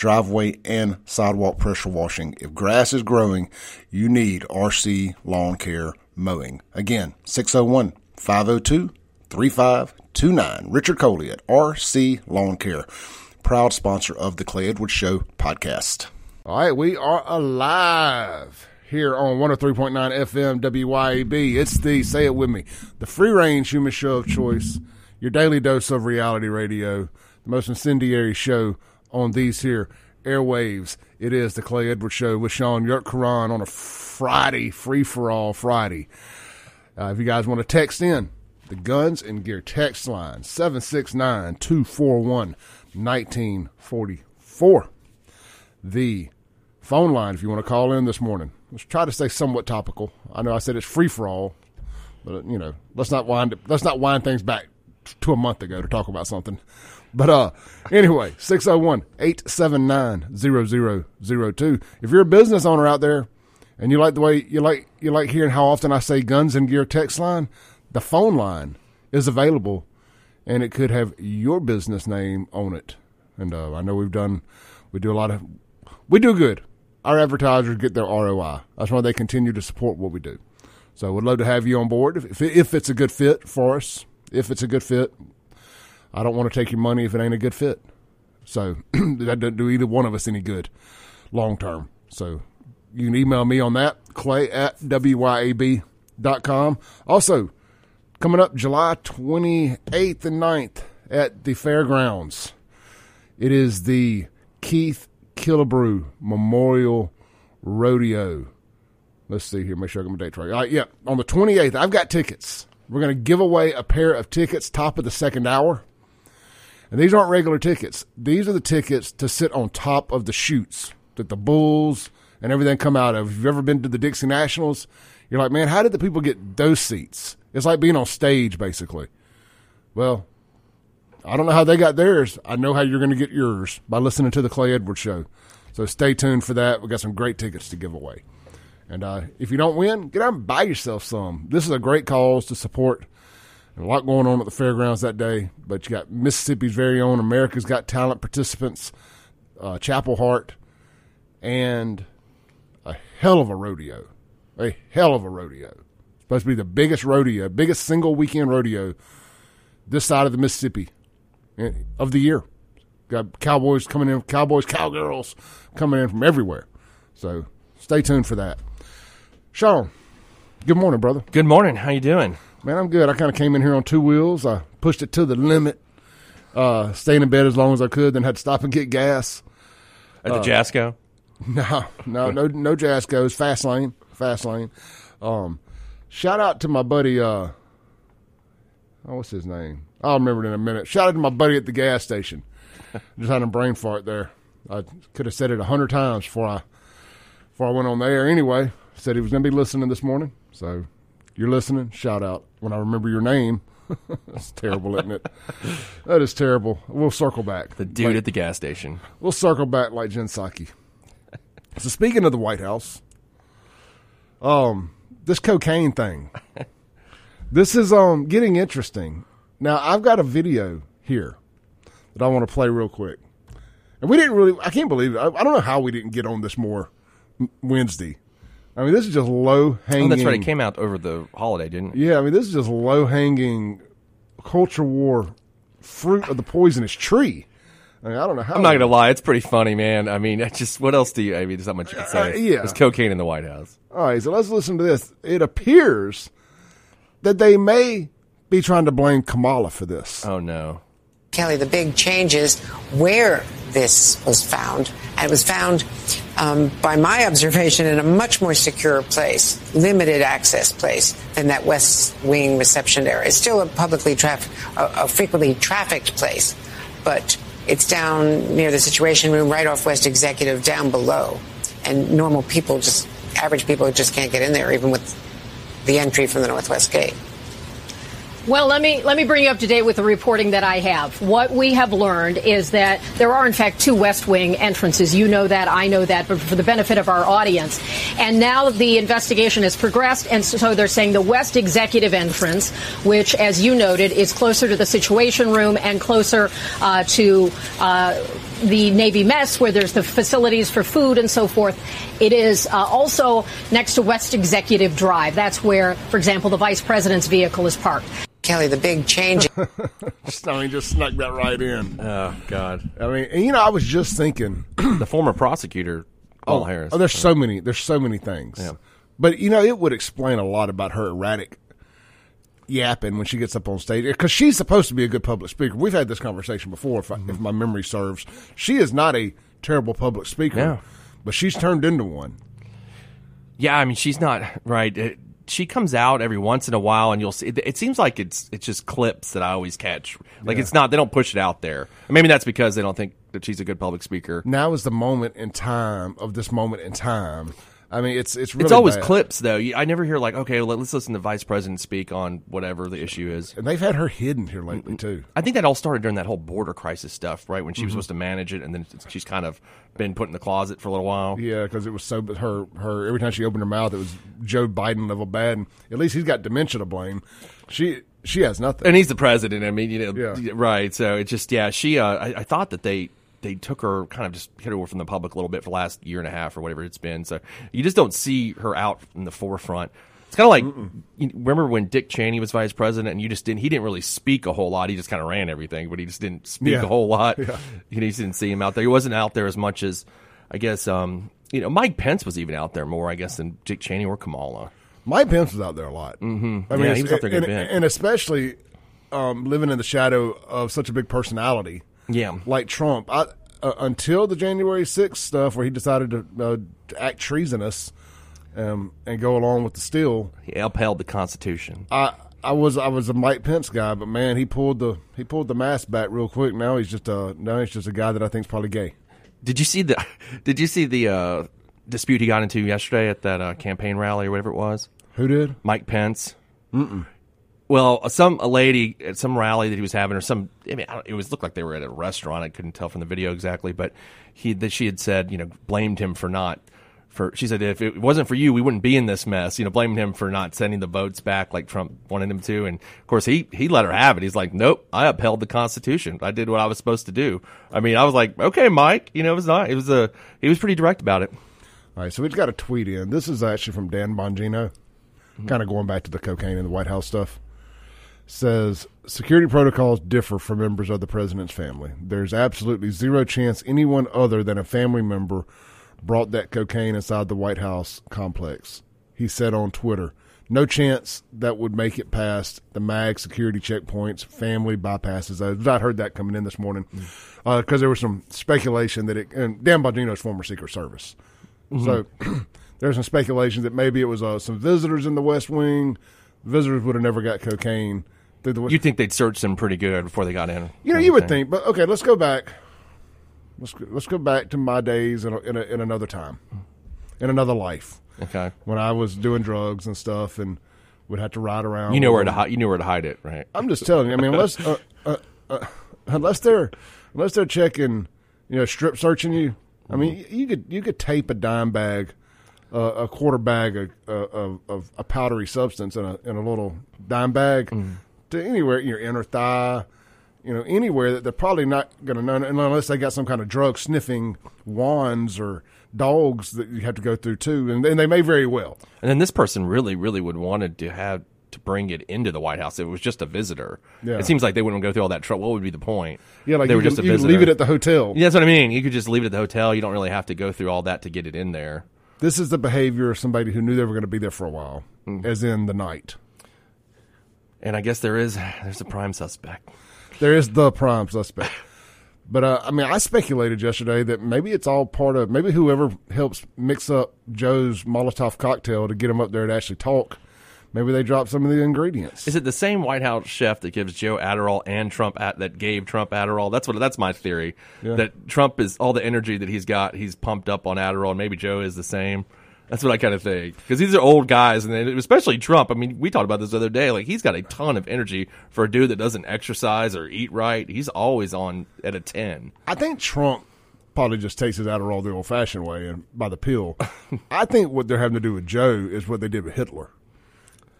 driveway and sidewalk pressure washing. If grass is growing, you need RC Lawn Care Mowing. Again, 601 502 3529. Richard Coley at RC Lawn Care, proud sponsor of the Clay Edwards Show podcast. All right, we are alive here on 103.9 FM WYAB. It's the, say it with me, the free range human show of choice, your daily dose of reality radio, the most incendiary show on these here airwaves. It is the Clay Edwards Show with Shaun Yurtkuran on a Friday, free for all Friday. Uh, if you guys want to text in, the Guns and Gear text line 769 241 1944. The phone line, if you want to call in this morning. Let's try to stay somewhat topical. I know I said it's free for all, but you know, let's not wind let's not wind things back to a month ago to talk about something. But uh, anyway, 601-879-0002. If you're a business owner out there and you like the way you like you like hearing how often I say guns and gear text line, the phone line is available and it could have your business name on it. And uh, I know we've done we do a lot of we do good. Our advertisers get their ROI. That's why they continue to support what we do. So we'd love to have you on board if, if it's a good fit for us. If it's a good fit, I don't want to take your money if it ain't a good fit. So that doesn't do either one of us any good long term. So you can email me on that, clay at wyab.com. Also, coming up July 28th and 9th at the fairgrounds, it is the Keith Killebrew Memorial Rodeo. Let's see here, make sure I get my date right. All right, yeah, on the 28th, I've got tickets. We're going to give away a pair of tickets top of the second hour. And these aren't regular tickets. These are the tickets to sit on top of the chutes that the Bulls and everything come out of. If you've ever been to the Dixie Nationals, you're like, man, how did the people get those seats? It's like being on stage, basically. Well, I don't know how they got theirs. I know how you're going to get yours by listening to the Clay Edwards show. So stay tuned for that. We got some great tickets to give away. And uh, if you don't win, get out and buy yourself some. This is a great cause to support a lot going on at the fairgrounds that day, but you got Mississippi's very own America's Got Talent participants, uh, Chapel Hart, and a hell of a rodeo. A hell of a rodeo. Supposed to be the biggest rodeo, biggest single weekend rodeo this side of the Mississippi eh, of the year. Got cowboys coming in, cowboys, cowgirls coming in from everywhere. So stay tuned for that. Shaun, good morning, brother. Good morning. How you doing? Man, I'm good. I kind of came in here on two wheels. I pushed it to the limit. Uh, staying in bed as long as I could, then had to stop and get gas. At the uh, Jasco? No, no, no, no Jasco's. Fast lane, fast lane. Um, shout out to my buddy. Uh, oh, what's his name? I'll remember it in a minute. Shout out to my buddy at the gas station. Just had a brain fart there. I could have said it a hundred times before I before I went on the air. Anyway, said he was going to be listening this morning, so you're listening, shout out when I remember your name. That's terrible, isn't it? That is terrible. We'll circle back. The dude like, at the gas station. We'll circle back like Jen Psaki. so speaking of the White House, um, this cocaine thing. this is um getting interesting. Now I've got a video here that I want to play real quick. And we didn't really I can't believe it. I, I don't know how we didn't get on this more Wednesday. I mean, this is just low hanging. Oh, that's right. It came out over the holiday, didn't it? Yeah, I mean, this is just low hanging culture war fruit of the poisonous tree. I, mean, I don't know how. I'm not gonna lie, it's pretty funny, man. I mean, just what else do you? I mean, there's not much you can say. Uh, yeah, there's cocaine in the White House. All right, so let's listen to this. It appears that they may be trying to blame Kamala for this. Oh no. Kelly, the big change is where this was found. And it was found, um, by my observation, in a much more secure place, limited access place than that West Wing reception area. It's still a publicly trafficked, a, a frequently trafficked place, but It's down near the Situation Room, right off West Executive, down below. And normal people, just average people, just can't get in there, even with the entry from the Northwest Gate. Well, let me let me bring you up to date with the reporting that I have. What we have learned is that there are in fact two West Wing entrances. You know that, I know that, but for the benefit of our audience. And now the investigation has progressed and so they're saying the West Executive entrance, which as you noted is closer to the Situation Room and closer uh, to uh, the Navy mess where there's the facilities for food and so forth. It is uh, also next to West Executive Drive. That's where, for example, the vice president's vehicle is parked. Kelly, the big change. just, I mean, just snuck that right in. Oh God! I mean, and, you know, I was just thinking the former prosecutor, Paul oh, Harris. Oh, there's so many. There's so many things. Yeah. But you know, it would explain a lot about her erratic yapping when she gets up on stage because she's supposed to be a good public speaker. We've had this conversation before, if, I, mm-hmm. if my memory serves. She is not a terrible public speaker, yeah. but she's turned into one. Yeah, I mean, she's not right. It, she comes out every once in a while, and you'll see. It, it, seems like it's it's just clips that I always catch. Like yeah. it's not they don't push it out there. Maybe that's because they don't think that she's a good public speaker. Now is the moment in time of this moment in time I mean, it's it's really it's always bad. clips though. I never hear like, okay, well, let's listen to Vice President speak on whatever the issue is. And they've had her hidden here lately too. I think that all started during that whole border crisis stuff, right? When she mm-hmm. was supposed to manage it, and then she's kind of been put in the closet for a little while. Yeah, because it was so. Her her every time she opened her mouth, it was Joe Biden level bad. And at least he's got dementia to blame. She she has nothing, and he's the president. I mean, you know, yeah. right? So it's just yeah. She uh, I, I thought that they they took her kind of just hid her from the public a little bit for the last year and a half or whatever it's been. So you just don't see her out in the forefront. It's kind of like you remember when Dick Cheney was vice president, and you just didn't. He didn't really speak a whole lot. He just kind of ran everything, but he just didn't speak yeah. a whole lot. Yeah. You, know, you didn't see him out there. He wasn't out there as much as I guess. Um, you know, Mike Pence was even out there more, I guess, than Dick Cheney or Kamala. Mike Pence was out there a lot. Mm-hmm. I mean, yeah, he was out there and, and, especially um, living in the shadow of such a big personality. Yeah, like Trump. I, uh, until the January 6th stuff where he decided to, uh, to act treasonous um, and go along with the steal. He upheld the Constitution. I I was I was a Mike Pence guy, but man, he pulled the he pulled the mask back real quick. Now he's just a now he's just a guy that I think is probably gay. Did you see the Did you see the uh, dispute he got into yesterday at that uh, campaign rally or whatever it was? Who did? Mike Pence. Mm-mm. Well, some a lady at some rally that he was having, or some. I mean, I it was looked like they were at a restaurant. I couldn't tell from the video exactly, but he that she had said, you know, blamed him for not. For she said, if it wasn't for you, we wouldn't be in this mess. You know, blaming him for not sending the votes back like Trump wanted him to. And of course, he he let her have it. He's like, nope, I upheld the Constitution. I did what I was supposed to do. I mean, I was like, okay, Mike. You know, it was not. It was a. He was pretty direct about it. All right, so we've got a tweet in. This is actually from Dan Bongino, mm-hmm. kind of going back to the cocaine and the White House stuff says security protocols differ for members of the president's family. There's absolutely zero chance anyone other than a family member brought that cocaine inside the White House complex. He said on Twitter, no chance that would make it past the MAG security checkpoints, family bypasses. I've not heard that coming in this morning because mm. uh, there was some speculation that it, and Dan Bongino's former Secret Service. Mm-hmm. So there's some speculation that maybe it was uh, some visitors in the West Wing. Visitors would have never got cocaine the, you think they'd search them pretty good before they got in? You know, you would think, but okay, let's go back. Let's go, let's go back to my days in, a, in, a, in another time, in another life. Okay, when I was doing drugs and stuff, and would have to ride around. You know where to hide. You knew where to hide it, right? I'm just telling you. I mean, unless uh, uh, uh, unless they're unless they're checking, you know, strip searching you. I mean, you could you could tape a dime bag, uh, a quarter bag of, of, of, a powdery substance in a in a little dime bag. Mm to anywhere, in your inner thigh, you know, anywhere that they're probably not going to know unless they got some kind of drug sniffing wands or dogs that you have to go through too, and, and they may very well. And then this person really, really would wanted to have to bring it into the White House. If it was just a visitor. Yeah. It seems like they wouldn't go through all that trouble. What would be the point? Yeah, like they were just a visitor. leave it at the hotel. Yeah, that's what I mean. You could just leave it at the hotel. You don't really have to go through all that to get it in there. This is the behavior of somebody who knew they were going to be there for a while, mm-hmm. as in the night. And I guess there is there's a prime suspect. There is the prime suspect. But uh, I mean, I speculated yesterday that maybe it's all part of maybe whoever helps mix up Joe's Molotov cocktail to get him up there to actually talk. maybe they dropped some of the ingredients. Is it the same White House chef that gives Joe Adderall and Trump at, that gave Trump Adderall? That's what that's my theory. Yeah. That Trump is all the energy that he's got, he's pumped up on Adderall, and maybe Joe is the same. That's what I kind of think because these are old guys, and they, especially Trump. I mean, we talked about this the other day. Like he's got a ton of energy for a dude that doesn't exercise or eat right. He's always on at a ten. I think Trump probably just takes his Adderall the old-fashioned way and by the pill. I think what they're having to do with Joe is what they did with Hitler.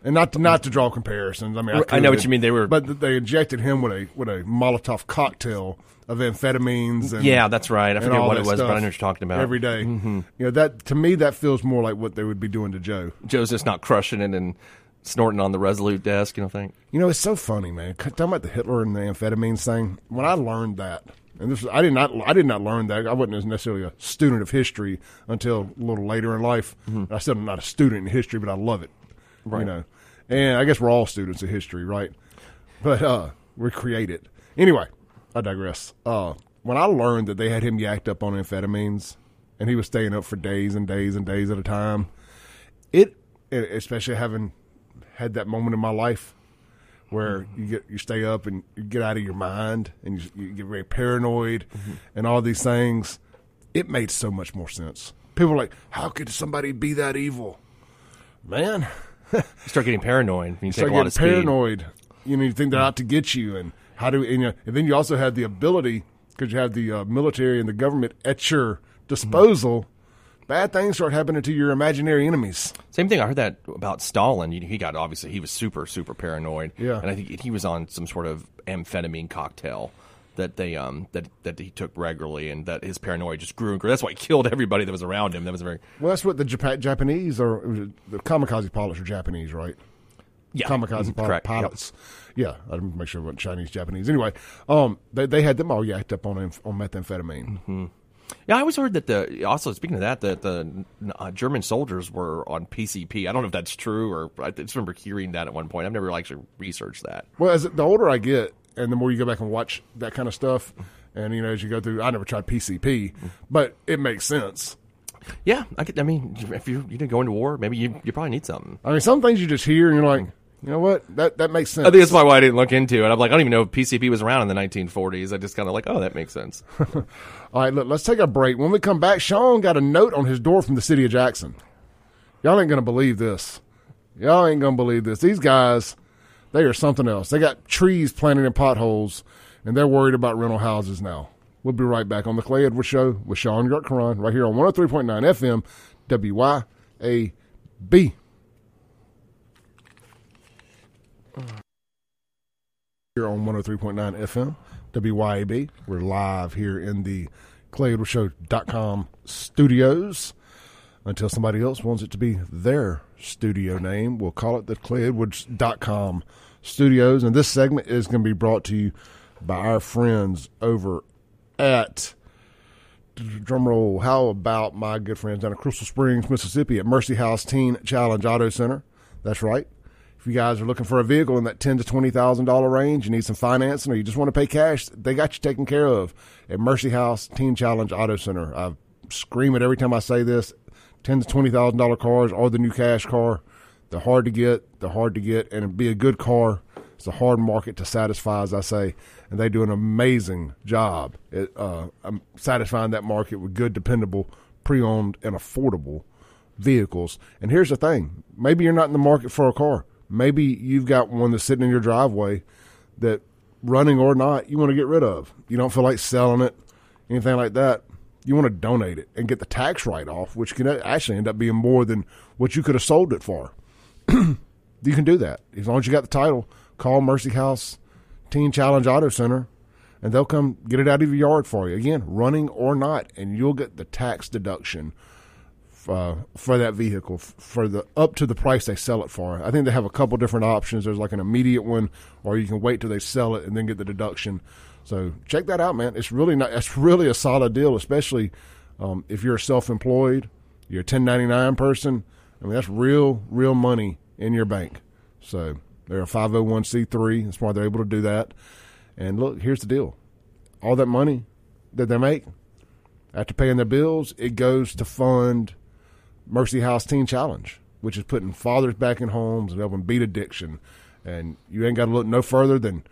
And not to, not to draw comparisons. I mean, I, I know what you mean. They were- but they injected him with a with a Molotov cocktail of amphetamines. And, Yeah, that's right. I forget what it was, but I know what you're talking about. Every day. Mm-hmm. You know that to me that feels more like what they would be doing to Joe. Joe's just not crushing it and snorting on the Resolute desk. You know, think. You know, it's so funny, man. Talking about the Hitler and the amphetamines thing. When I learned that, and this, was, I did not, I did not learn that. I wasn't necessarily a student of history until a little later in life. Mm-hmm. I still am not a student in history, but I love it. You know, and I guess we're all students of history, right? But uh, we create it anyway. I digress. Uh, when I learned that they had him yacked up on amphetamines, and he was staying up for days and days and days at a time, it, especially having had that moment in my life where you get you stay up and you get out of your mind and you, you get very paranoid and all these things. It made so much more sense. People are like, how could somebody be that evil? Man, You start getting paranoid. when You start getting paranoid. You know, you think they're out to get you, and how do and, you, and then you also have the ability because you have the uh, military and the government at your disposal. Bad things start happening to your imaginary enemies. Same thing. I heard that about Stalin. He got obviously he was super super paranoid. Yeah. and I think he was on some sort of amphetamine cocktail that they um that that he took regularly, and that his paranoia just grew and grew. That's why he killed everybody that was around him. That was very Well, that's what the Japa- Japanese or the kamikaze pilots are Japanese, right? yeah kamikaze mhm, pilot, correct. Yep. pilots. Yeah, I didn't make sure it wasn't Chinese, Japanese. Anyway, um, they they had them all yacked up on on methamphetamine. Mm-hmm. Yeah, I always heard that the also speaking of that that the uh, German soldiers were on PCP. I don't know if that's true or I just remember hearing that at one point. I've never actually researched that. Well, as the older I get, and the more you go back and watch that kind of stuff, and you know, as you go through, I never tried PCP, but it makes sense. Yeah, I could. I mean, if you you didn't go into war, maybe you you probably need something. I mean, some things you just hear and you're like, you know what, that that makes sense. I think that's why I didn't look into it. I'm like, I don't even know if PCP was around in the 1940s. I just kind of like, oh, that makes sense. All right, look, let's take a break. When we come back, Shaun got a note on his door from the city of Jackson. Y'all ain't gonna believe this. Y'all ain't gonna believe this. These guys, they are something else. They got trees planted in potholes, and they're worried about rental houses now. We'll be right back on the Clay Edwards Show with Shaun Yurtkuran right here on 103.9 FM, WYAB. Here on 103.9 FM, WYAB. We're live here in the ClayEdwardsShow.com studios. Until somebody else wants it to be their studio name, we'll call it the ClayEdwards.com studios. And this segment is going to be brought to you by our friends over at drumroll. How about my good friends down at Crystal Springs, Mississippi, at Mercy House Teen Challenge Auto Center? That's right. If you guys are looking for a vehicle in that ten to twenty thousand dollar range, you need some financing, or you just want to pay cash, they got you taken care of at Mercy House Teen Challenge Auto Center. I scream it every time I say this: ten to twenty thousand dollar cars are the new cash car. They're hard to get. They're hard to get, and be a good car. It's a hard market to satisfy, as I say, and they do an amazing job at uh, um, satisfying that market with good, dependable, pre-owned, and affordable vehicles. And here's the thing: maybe you're not in the market for a car. Maybe you've got one that's sitting in your driveway that, running or not, you want to get rid of. You don't feel like selling it, anything like that. You want to donate it and get the tax write off, which can actually end up being more than what you could have sold it for. you can do that as long as you got the title. Call Mercy House Teen Challenge Auto Center, and they'll come get it out of your yard for you. Again, running or not, and you'll get the tax deduction uh, for that vehicle for the up to the price they sell it for. I think they have a couple different options. There's like an immediate one, or you can wait till they sell it and then get the deduction. So check that out, man. It's really not. It's really a solid deal, especially um, if you're self-employed, you're a 1099 person. I mean, that's real, real money in your bank. So they're a 501c3. That's why they're able to do that. And look, here's the deal: all that money that they make after paying their bills, it goes to fund Mercy House Teen Challenge. which is putting fathers back in homes and helping beat addiction. And you ain't got to look no further than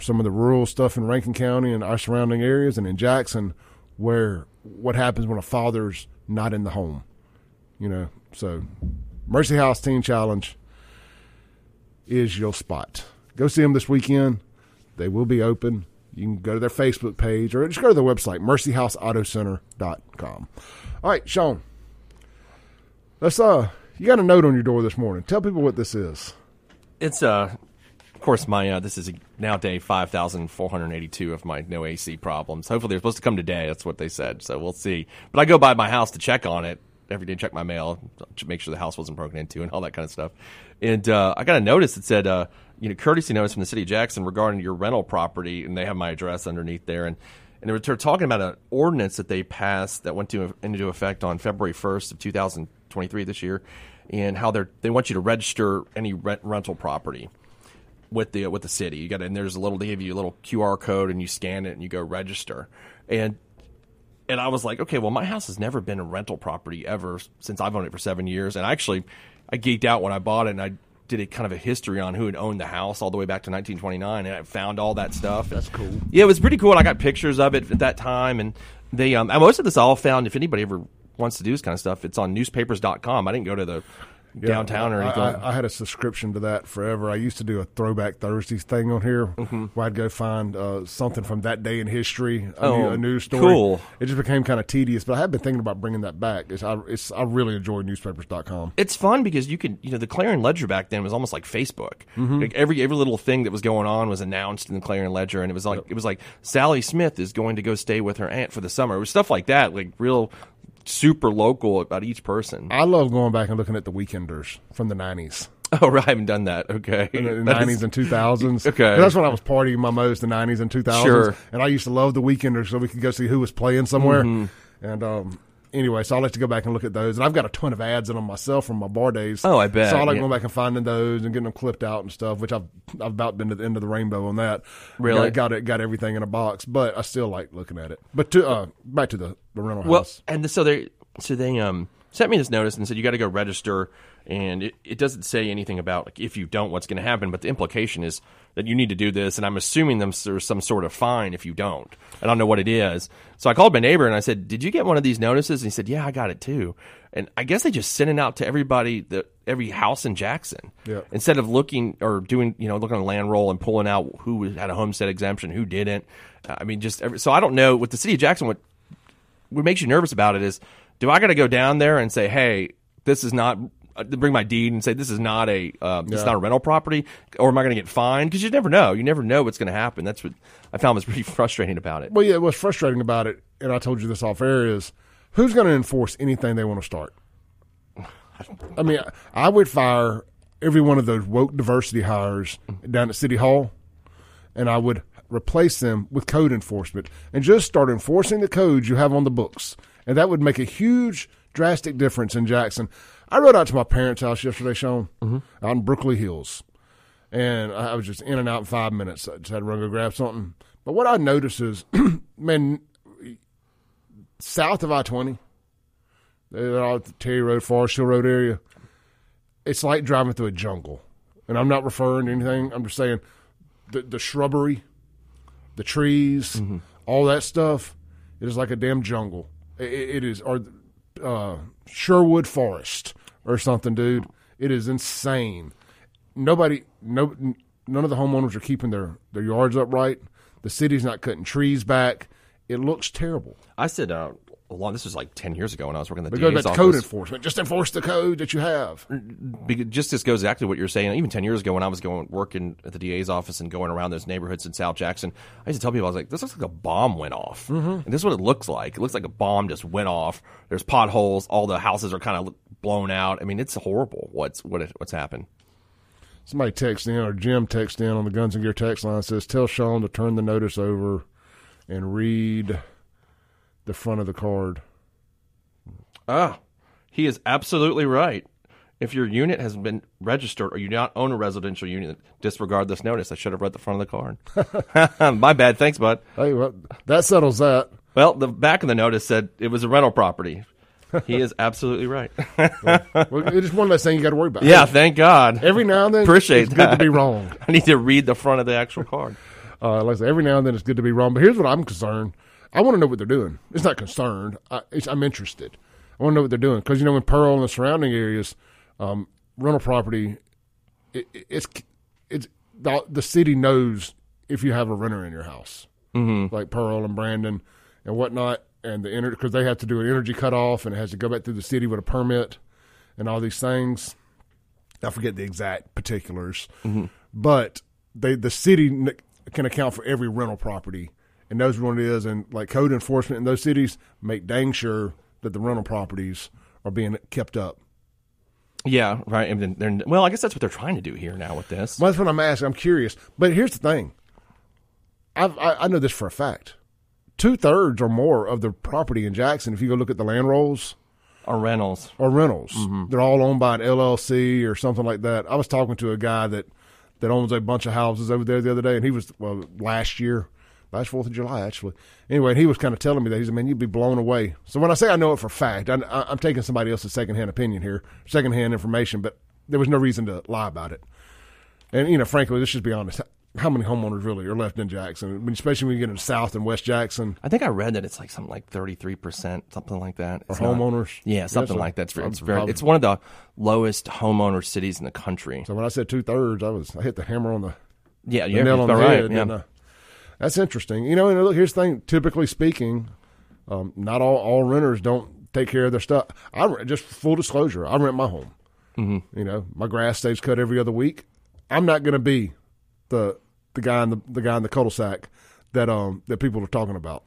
some of the rural stuff in Rankin County and our surrounding areas and in Jackson where what happens when a father's not in the home. You know, so Mercy House Teen Challenge is your spot. Go see them this weekend. They will be open. You can go to their Facebook page or just go to their website, mercyhouseautocenter.com. All right, Shaun. Let's uh you got a note on your door this morning. Tell people what this is. It's uh of course my uh, this is now day 5482 of my no AC problems. Hopefully they're supposed to come today. That's what they said. So we'll see. But I go by my house to check on it every day, check my mail, to make sure the house wasn't broken into and all that kind of stuff. And uh, I got a notice that said uh, you know, courtesy notice from the city of Jackson regarding your rental property, and they have my address underneath there. And and they're talking about an ordinance that they passed that went to, into effect on February 1st of 2023 this year, and how they they want you to register any rent, rental property with the with the city. You got and there's a little they give you a little QR code and you scan it and you go register. And and I was like, okay, well my house has never been a rental property ever since I've owned it for seven years. And actually, I geeked out when I bought it and I did a kind of a history on who had owned the house all the way back to 1929, and I found all that stuff. That's cool. Yeah, it was pretty cool. I got pictures of it at that time, and they um, most of this all found. If anybody ever wants to do this kind of stuff, it's on newspapers.com. I didn't go to the yeah, downtown or anything. I, I, had a subscription to that forever. I used to do a Throwback Thursdays thing on here, mm-hmm. where I'd go find uh, something from that day in history, a, oh, new, a news story. Cool. It just became kind of tedious, but I have been thinking about bringing that back. It's, I, it's, I really enjoy newspapers.com. It's fun because you could, you know, the Clarion Ledger back then was almost like Facebook. Mm-hmm. Like every every little thing that was going on was announced in the Clarion Ledger, and it was like yep. it was like Sally Smith is going to go stay with her aunt for the summer. It was stuff like that, like real super local about each person. I love going back and looking at the Weekenders from the nineties. Oh, right. I haven't done that. Okay. In the nineties and two thousands. Okay. That's when I was partying my most, the nineties and two thousands. Sure. And I used to love the Weekenders, so we could go see who was playing somewhere. Mm-hmm. And um, anyway, so I like to go back and look at those. And I've got a ton of ads in them myself from my bar days. Oh, I bet. So I like yeah. going back and finding those and getting them clipped out and stuff, which I've I've about been to the end of the rainbow on that. Really, got, got it, got everything in a box, but I still like looking at it. But to uh, back to the, the rental well, house. and so they so they um sent me this notice and said you got to go register and it, it doesn't say anything about like if you don't what's going to happen but the implication is that you need to do this and i'm assuming there's some sort of fine if you don't. I don't know what it is. So i called my neighbor and i said did you get one of these notices? And he said yeah i got it too. And i guess they just sent it out to everybody that every house in jackson. Yeah. instead of looking or doing you know looking on land roll and pulling out who had a homestead exemption who didn't. I mean just every, so i don't know with the city of jackson what what makes you nervous about it is do I got to go down there and say, hey, this is not uh, bring my deed and say this is not a uh, yeah. it's not a rental property, or am I going to get fined? Because you never know. You never know what's going to happen. That's what I found was pretty frustrating about it. Well, yeah, what's frustrating about it, and I told you this off air, is who's going to enforce anything they want to start. I mean, I would fire every one of those woke diversity hires down at City Hall, and I would replace them with code enforcement and just start enforcing the codes you have on the books and that would make a huge, drastic difference in Jackson. I rode out to my parents' house yesterday, Shaun, mm-hmm. out in Brookley Hills, and I was just in and out in five minutes. I just had to run go grab something. But what I noticed is, man, south of I twenty, the Terry Road, Forest Hill Road area, it's like driving through a jungle. And I'm not referring to anything. I'm just saying the the shrubbery, the trees, mm-hmm. all that stuff. It is like a damn jungle it, is or uh, Sherwood Forest or something, dude. It is insane. Nobody, no, none of the homeowners are keeping their their yards upright. The city's not cutting trees back. It looks terrible. I said uh, long. This was like ten years ago when I was working the because DA's that's code enforcement. Just enforce the code that you have. Just this goes exactly what you're saying. Even ten years ago, when I was going working at the DA's office and going around those neighborhoods in South Jackson, I used to tell people I was like, "This looks like a bomb went off." Mm-hmm. And this is what it looks like. It looks like a bomb just went off. There's potholes. All the houses are kind of blown out. I mean, it's horrible. What's what what's happened? Somebody texted in, or Jim texted in on the Guns and Gear text line says, "Tell Shaun to turn the notice over and read the front of the card." Ah, he is absolutely right. If your unit has been registered or you do not own a residential unit, disregard this notice. I should have read the front of the card. My bad. Thanks, bud. Hey, well, that settles that. Well, the back of the notice said it was a rental property. he is absolutely right. well, it's just one less thing you got to worry about. Yeah, thank God. Every now and then, appreciate it's that. good to be wrong. I need to read the front of the actual card. Uh, like I say, every now and then it's good to be wrong. But here's what I'm concerned. I want to know what they're doing. It's not concerned. I, am interested. I want to know what they're doing because you know in Pearl and the surrounding areas, um, rental property, it, it's it's the, the, city knows if you have a renter in your house, mm-hmm. like Pearl and Brandon and whatnot, and the energy because they have to do an energy cutoff and it has to go back through the city with a permit and all these things. I forget the exact particulars, mm-hmm. but they the city can account for every rental property and knows what it is. And like code enforcement in those cities make dang sure that the rental properties are being kept up. Yeah, right. And then they're well, I guess that's what they're trying to do here now with this. Well, that's what I'm asking. I'm curious. But here's the thing. I've, I, I know this for a fact. Two thirds or more of the property in Jackson, if you go look at the land rolls, are rentals. Or rentals. Mm-hmm. They're all owned by an LLC or something like that. I was talking to a guy that that owns a bunch of houses over there the other day, and he was well last year, last Fourth of July actually. Anyway, and he was kind of telling me that he said, "Man, you'd be blown away." So when I say I know it for fact, I, am taking somebody else's secondhand opinion here, secondhand information, but there was no reason to lie about it. And you know, frankly, let's just be honest how many homeowners really are left in Jackson, especially when you get into South and West Jackson. I think I read that it's like something like thirty three percent, something like that. It's homeowners, not, yeah, something like that. It's, it's very. It's one of the lowest homeowner cities in the country. So when I said two thirds, I was I hit the hammer on the yeah, the yeah, nail on the right, head. Yeah. That's interesting. You know, and look, here's the thing. Typically speaking, um, not all all renters don't take care of their stuff. I just full disclosure, I rent my home. Mm-hmm. You know, my grass stays cut every other week. I'm not going to be the the guy in the the guy in the cul-de-sac that um that people are talking about.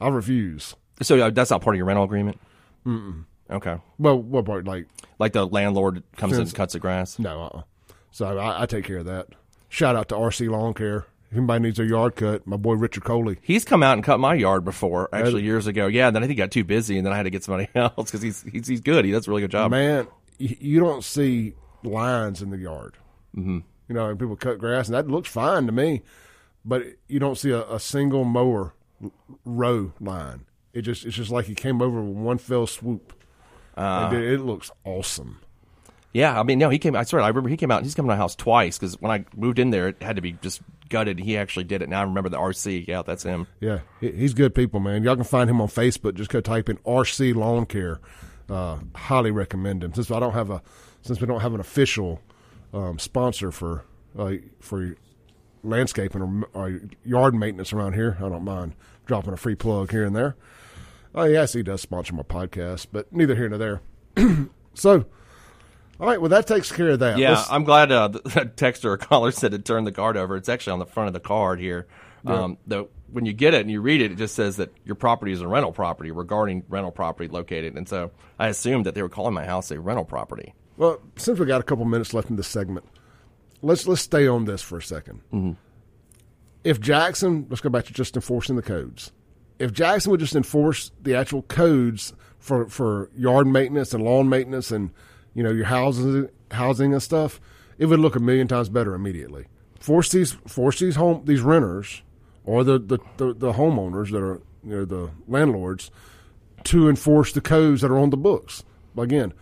I refuse. So uh, that's not part of your rental agreement. Mm-mm. Okay. Well, what part? Like, like the landlord comes in and cuts the grass. No, uh-uh. so I, I, take care of that. Shout out to RC Lawn Care. If anybody needs a yard cut, my boy Richard Coley. He's come out and cut my yard before, actually years ago. Yeah, then I think he got too busy, and then I had to get somebody else because he's, he's he's good. He does a really good job. Man, you don't see lines in the yard. Mm-hmm. You know, and people cut grass, and that looks fine to me. But you don't see a, a single mower row line. It just it's just like he came over with one fell swoop. Uh, it, it, looks awesome. Yeah, I mean, no, he came. I swear, I remember he came out. He's come to my house twice because when I moved in there, it had to be just gutted. He actually did it. Now I remember the RC. Yeah, that's him. Yeah, he's good people, man. Y'all can find him on Facebook. Just go type in RC Lawn Care. Uh, highly recommend him. Since I don't have a, since we don't have an official um, sponsor for uh, for landscaping or, or, yard maintenance around here, I don't mind dropping a free plug here and there. Oh yes, he does sponsor my podcast, but neither here nor there. so, all right, well that takes care of that. Yeah, Let's, I'm glad uh, the texter or caller said to turn the card over. It's actually on the front of the card here. Yeah. Um, the, when you get it and you read it, it just says that your property is a rental property regarding rental property located. And so I assumed that they were calling my house a rental property. Well, since we got a couple minutes left in this segment, let's let's stay on this for a 2nd mm-hmm. If Jackson, let's go back to just enforcing the codes. If Jackson would just enforce the actual codes for, for yard maintenance and lawn maintenance and you know your houses housing and stuff, it would look a million times better immediately. Force these force these home these renters or the the, the, the homeowners that are you know the landlords to enforce the codes that are on the books. Again,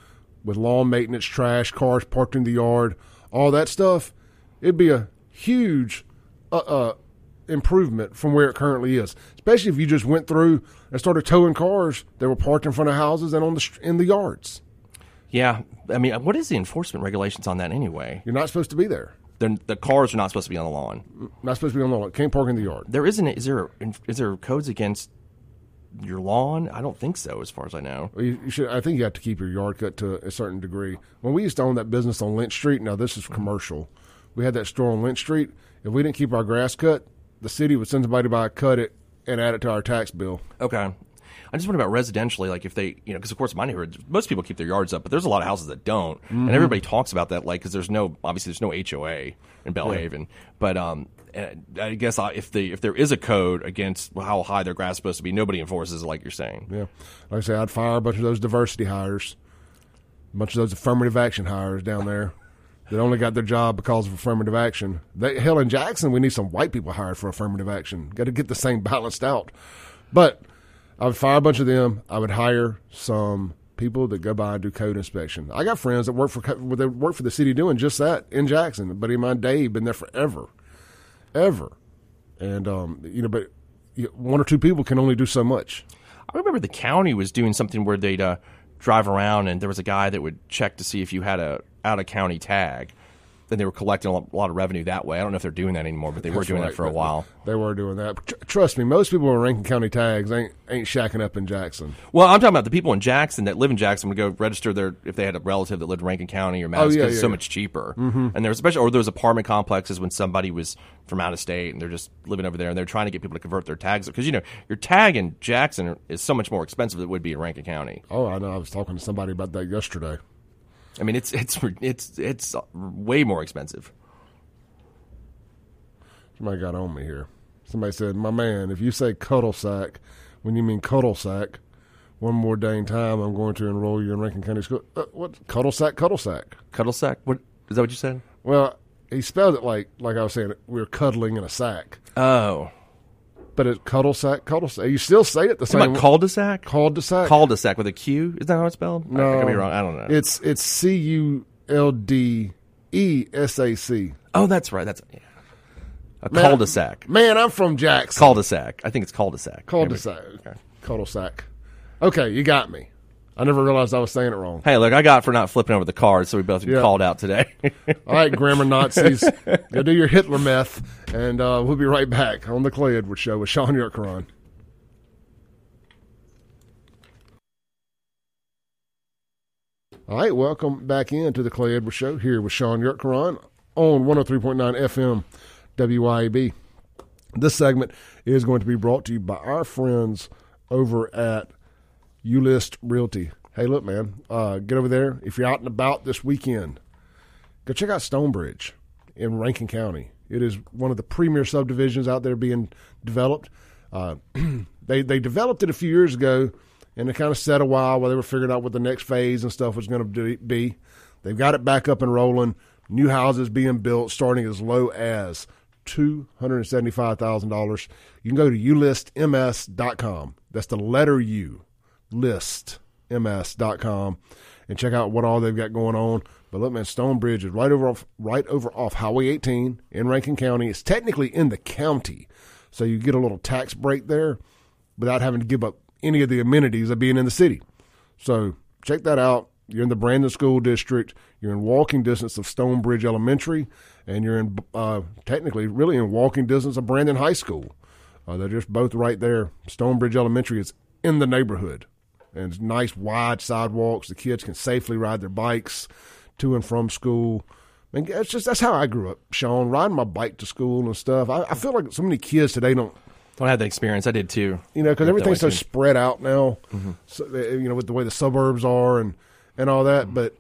with lawn maintenance, trash, cars parked in the yard, all that stuff, it'd be a huge uh, uh, improvement from where it currently is. Especially if you just went through and started towing cars that were parked in front of houses and on the in the yards. Yeah, I mean, what is the enforcement regulations on that anyway? You're not supposed to be there. They're, the cars are not supposed to be on the lawn. Not supposed to be on the lawn. Can't park in the yard. There isn't. Is there? Is there codes against your lawn? I don't think so, as far as I know. You, you, should. I think you have to keep your yard cut to a certain degree. When we used to own that business on Lynch Street, now this is mm-hmm. commercial. We had that store on Lynch Street. If we didn't keep our grass cut, the city would send somebody by, cut it, and add it to our tax bill. Okay. I just wonder about residentially, like if they, you know, because of course my neighborhood, most people keep their yards up, but there's a lot of houses that don't, mm-hmm. and everybody talks about that, like because there's no, obviously there's no HOA in Belhaven, yeah. but um, I guess if the if there is a code against how high their grass is supposed to be, nobody enforces it, like you're saying. Yeah, like I say, I'd fire a bunch of those diversity hires, a bunch of those affirmative action hires down there. that only got their job because of affirmative action. They, hell, in Jackson, we need some white people hired for affirmative action. Got to get the same balanced out. But I would fire a bunch of them. I would hire some people that go by and do code inspection. I got friends that work for they work for the city doing just that in Jackson. Buddy of mine, Dave, been there forever, ever, and um, you know, but one or two people can only do so much. I remember the county was doing something where they'd uh, drive around and there was a guy that would check to see if you had a out of county tag then they were collecting a lot of revenue that way. I don't know if they're doing that anymore, but they That's were doing right. that for a while. They were doing that. Tr- trust me, most people in Rankin County tags ain't ain't shacking up in Jackson. Well, I'm talking about the people in Jackson that live in Jackson would go register their if they had a relative that lived in Rankin County or Madison. Oh, yeah, yeah, it's so yeah. much cheaper. Mm-hmm. And there's especially or those apartment complexes when somebody was from out of state and they're just living over there and they're trying to get people to convert their tags because you know your tag in Jackson is so much more expensive than it would be in Rankin County. Oh, I know. I was talking to somebody about that yesterday. I mean, it's it's it's it's way more expensive. Somebody got on me here. Somebody said, "My man, if you say cuddle sack when you mean cuddle sack, one more dang time, I'm going to enroll you in Rankin County School." Uh, what cuddle sack? Cuddle sack? Cuddle sack? What is that? What you said? Well, he spelled it like like I was saying. We are cuddling in a sack. Oh. But it's cuddle sack. You still say it the same. Like cul-de-sac, cul-de-sac, cul-de-sac with a Q. Is that how it's spelled? No, I could be wrong. I don't know. It's it's C U L D E S A C. Oh, that's right. That's yeah. A man, cul-de-sac. Man, I'm from Jackson. Cul-de-sac. I think it's cul-de-sac. Cul-de-sac. Okay. Cul-de-sac. Okay, you got me. I never realized I was saying it wrong. Hey, look, I got for not flipping over the cards, so we both yep. called out today. All right, grammar Nazis, go do your Hitler meth, and uh, we'll be right back on the Clay Edwards Show with Shaun Yurtkuran. All right, welcome back into the Clay Edwards Show here with Shaun Yurtkuran on 103.9 FM WYAB. This segment is going to be brought to you by our friends over at Ulist Realty. Hey, look, man, uh, get over there. If you're out and about this weekend, go check out Stonebridge in Rankin County. It is one of the premier subdivisions out there being developed. Uh, they they developed it a few years ago, and it kind of set a while while they were figuring out what the next phase and stuff was going to be. They've got it back up and rolling. New houses being built, starting as low as $275,000. You can go to ulistms.com. That's the letter U, listms.com, and check out what all they've got going on. But look, man, Stonebridge is right over off, right over off Highway 18 in Rankin County. It's technically in the county, so you get a little tax break there without having to give up any of the amenities of being in the city. So check that out. You're in the Brandon School District. You're in walking distance of Stonebridge Elementary and you're in uh, technically really in walking distance of Brandon High School. Uh, they're just both right there. Stonebridge Elementary is in the neighborhood, and nice wide sidewalks. The kids can safely ride their bikes to and from school. I mean, it's just that's how I grew up, Shaun, riding my bike to school and stuff. I, I feel like so many kids today don't don't have the experience. I did too. You know, because everything's so spread out now. Mm-hmm. So, you know, with the way the suburbs are and and all that. Mm-hmm. But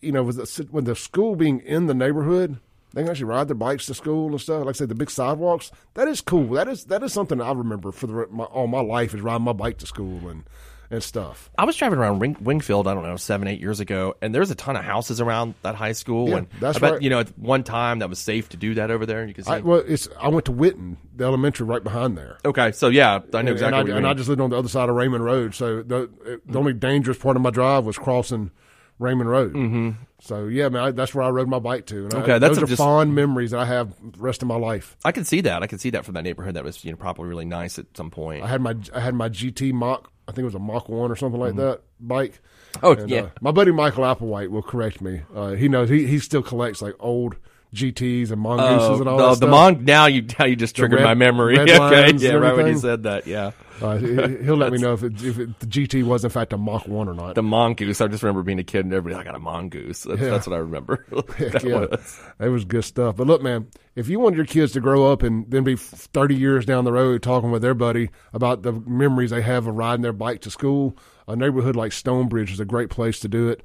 you know, with the, with the school being in the neighborhood, they can actually ride their bikes to school and stuff. Like I said, the big sidewalks. That is cool. That is that is something I remember for the, my, all my life is riding my bike to school and and stuff. I was driving around Ring, Wingfield, I don't know, seven, eight years ago, and there's a ton of houses around that high school. Yeah, and that's I bet, right. You know, at one time that was safe to do that over there. You can see. I, well, it's I went to Whitten, the elementary right behind there. Okay, so yeah, I know exactly. And, I, and I, just lived on the other side of Raymond Road, so the the only dangerous part of my drive was crossing Raymond Road. Mm-hmm. So yeah, man, I, that's where I rode my bike to. And okay, I, that's those are just, fond memories that I have the rest of my life. I can see that. I can see that from that neighborhood. That was you know probably really nice at some point. I had my I had my GT Mach. I think it was a Mach one or something like mm-hmm. that bike. Oh and, yeah, uh, my buddy Michael Applewhite will correct me. Uh, he knows he he still collects like old GTS and mongooses oh, and all the, that. The stuff. mon now you now you just triggered red, my memory. okay, yeah, right when you said that. Yeah, uh, he'll let me know if it, if it, the GT was in fact a Mach one or not. The mongoose. I just remember being a kid and everybody I got a mongoose. That's, yeah. that's what I remember. that yeah, was. it was good stuff. But look, man, if you want your kids to grow up and then be thirty years down the road talking with their buddy about the memories they have of riding their bike to school, a neighborhood like Stonebridge is a great place to do it.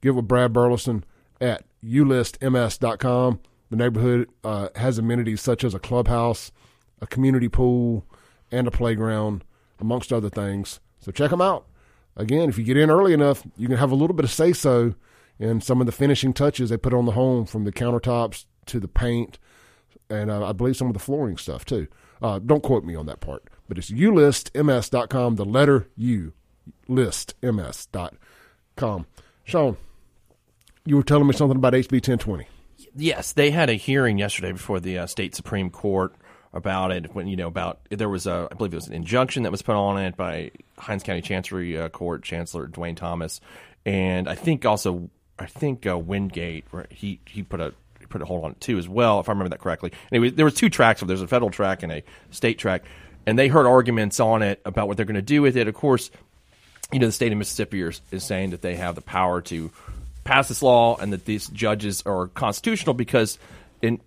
Get with Brad Burleson at ulistms.com. The neighborhood uh, has amenities such as a clubhouse, a community pool, and a playground, amongst other things. So check them out. Again, if you get in early enough, you can have a little bit of say so in some of the finishing touches they put on the home, from the countertops to the paint, and uh, I believe some of the flooring stuff too. Uh, don't quote me on that part, but it's ulistms.com, the letter U, listms.com. Shaun, you were telling me something about HB 1020. Yes, they had a hearing yesterday before the uh, state supreme court about it. When you know about there was a, I believe it was an injunction that was put on it by Hinds County Chancery uh, Court Chancellor DeWayne Thomas, and I think also I think uh, Wingate he he put a he put a hold on it too as well if I remember that correctly. Anyway, there was two tracks. So there's a federal track and a state track, and they heard arguments on it about what they're going to do with it. Of course, you know the state of Mississippi is, is saying that they have the power to pass this law and that these judges are constitutional because in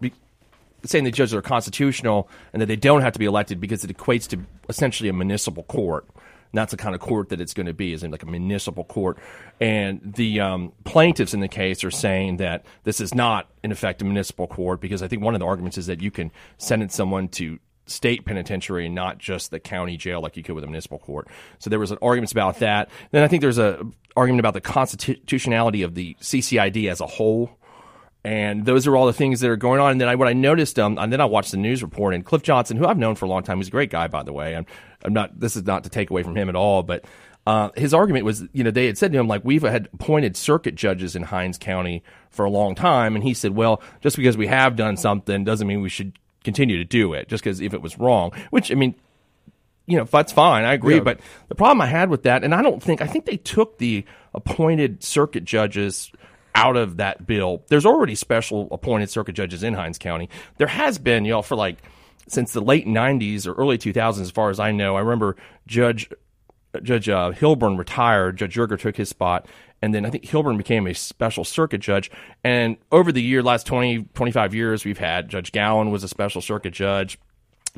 saying the judges are constitutional and that they don't have to be elected because it equates to essentially a municipal court. And that's the kind of court that it's going to be, is in like a municipal court. And the um, plaintiffs in the case are saying that this is not, in effect, a municipal court because I think one of the arguments is that you can sentence someone to state penitentiary and not just the county jail like you could with a municipal court. So there was an arguments about that. Then I think there's a argument about the constitutionality of the CCID as a whole. And those are all the things that are going on. And then I, what I noticed, um, and then I watched the news report, and Cliff Johnson, who I've known for a long time, he's a great guy, by the way. I'm, I'm not. This is not to take away from him at all, but uh, his argument was, you know, they had said to him like, we've had appointed circuit judges in Hinds County for a long time, and he said, well, just because we have done something doesn't mean we should continue to do it just because if it was wrong, which I mean, you know, that's fine. I agree. Yeah. But the problem I had with that, and I don't think, I think they took the appointed circuit judges out of that bill. There's already special appointed circuit judges in Hinds County. There has been, you know, for like since the late 90s or early 2000s, as far as I know. I remember Judge Judge uh, Hilburn retired. Judge Yerger took his spot. And then I think Hilburn became a special circuit judge. And over the year, last 20, 25 years, we've had Judge Gowan was a special circuit judge.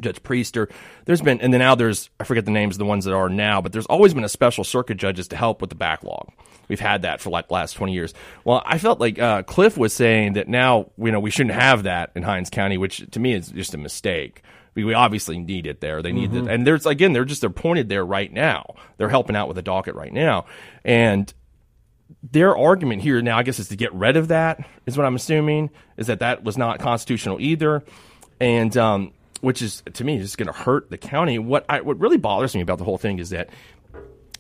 Judge Priester. There's been, and then now there's, I forget the names of the ones that are now, but there's always been a special circuit judges to help with the backlog. We've had that for like last 20 years. Well, I felt like uh, Cliff was saying that now, you know, we shouldn't have that in Hinds County, which to me is just a mistake. We, we obviously need it there. They need mm-hmm. it. And there's, again, they're just, they're pointed there right now. They're helping out with the docket right now. And their argument here now, I guess, is to get rid of that. Is what I'm assuming is that that was not constitutional either, and um, which is to me just going to hurt the county. What I, what really bothers me about the whole thing is that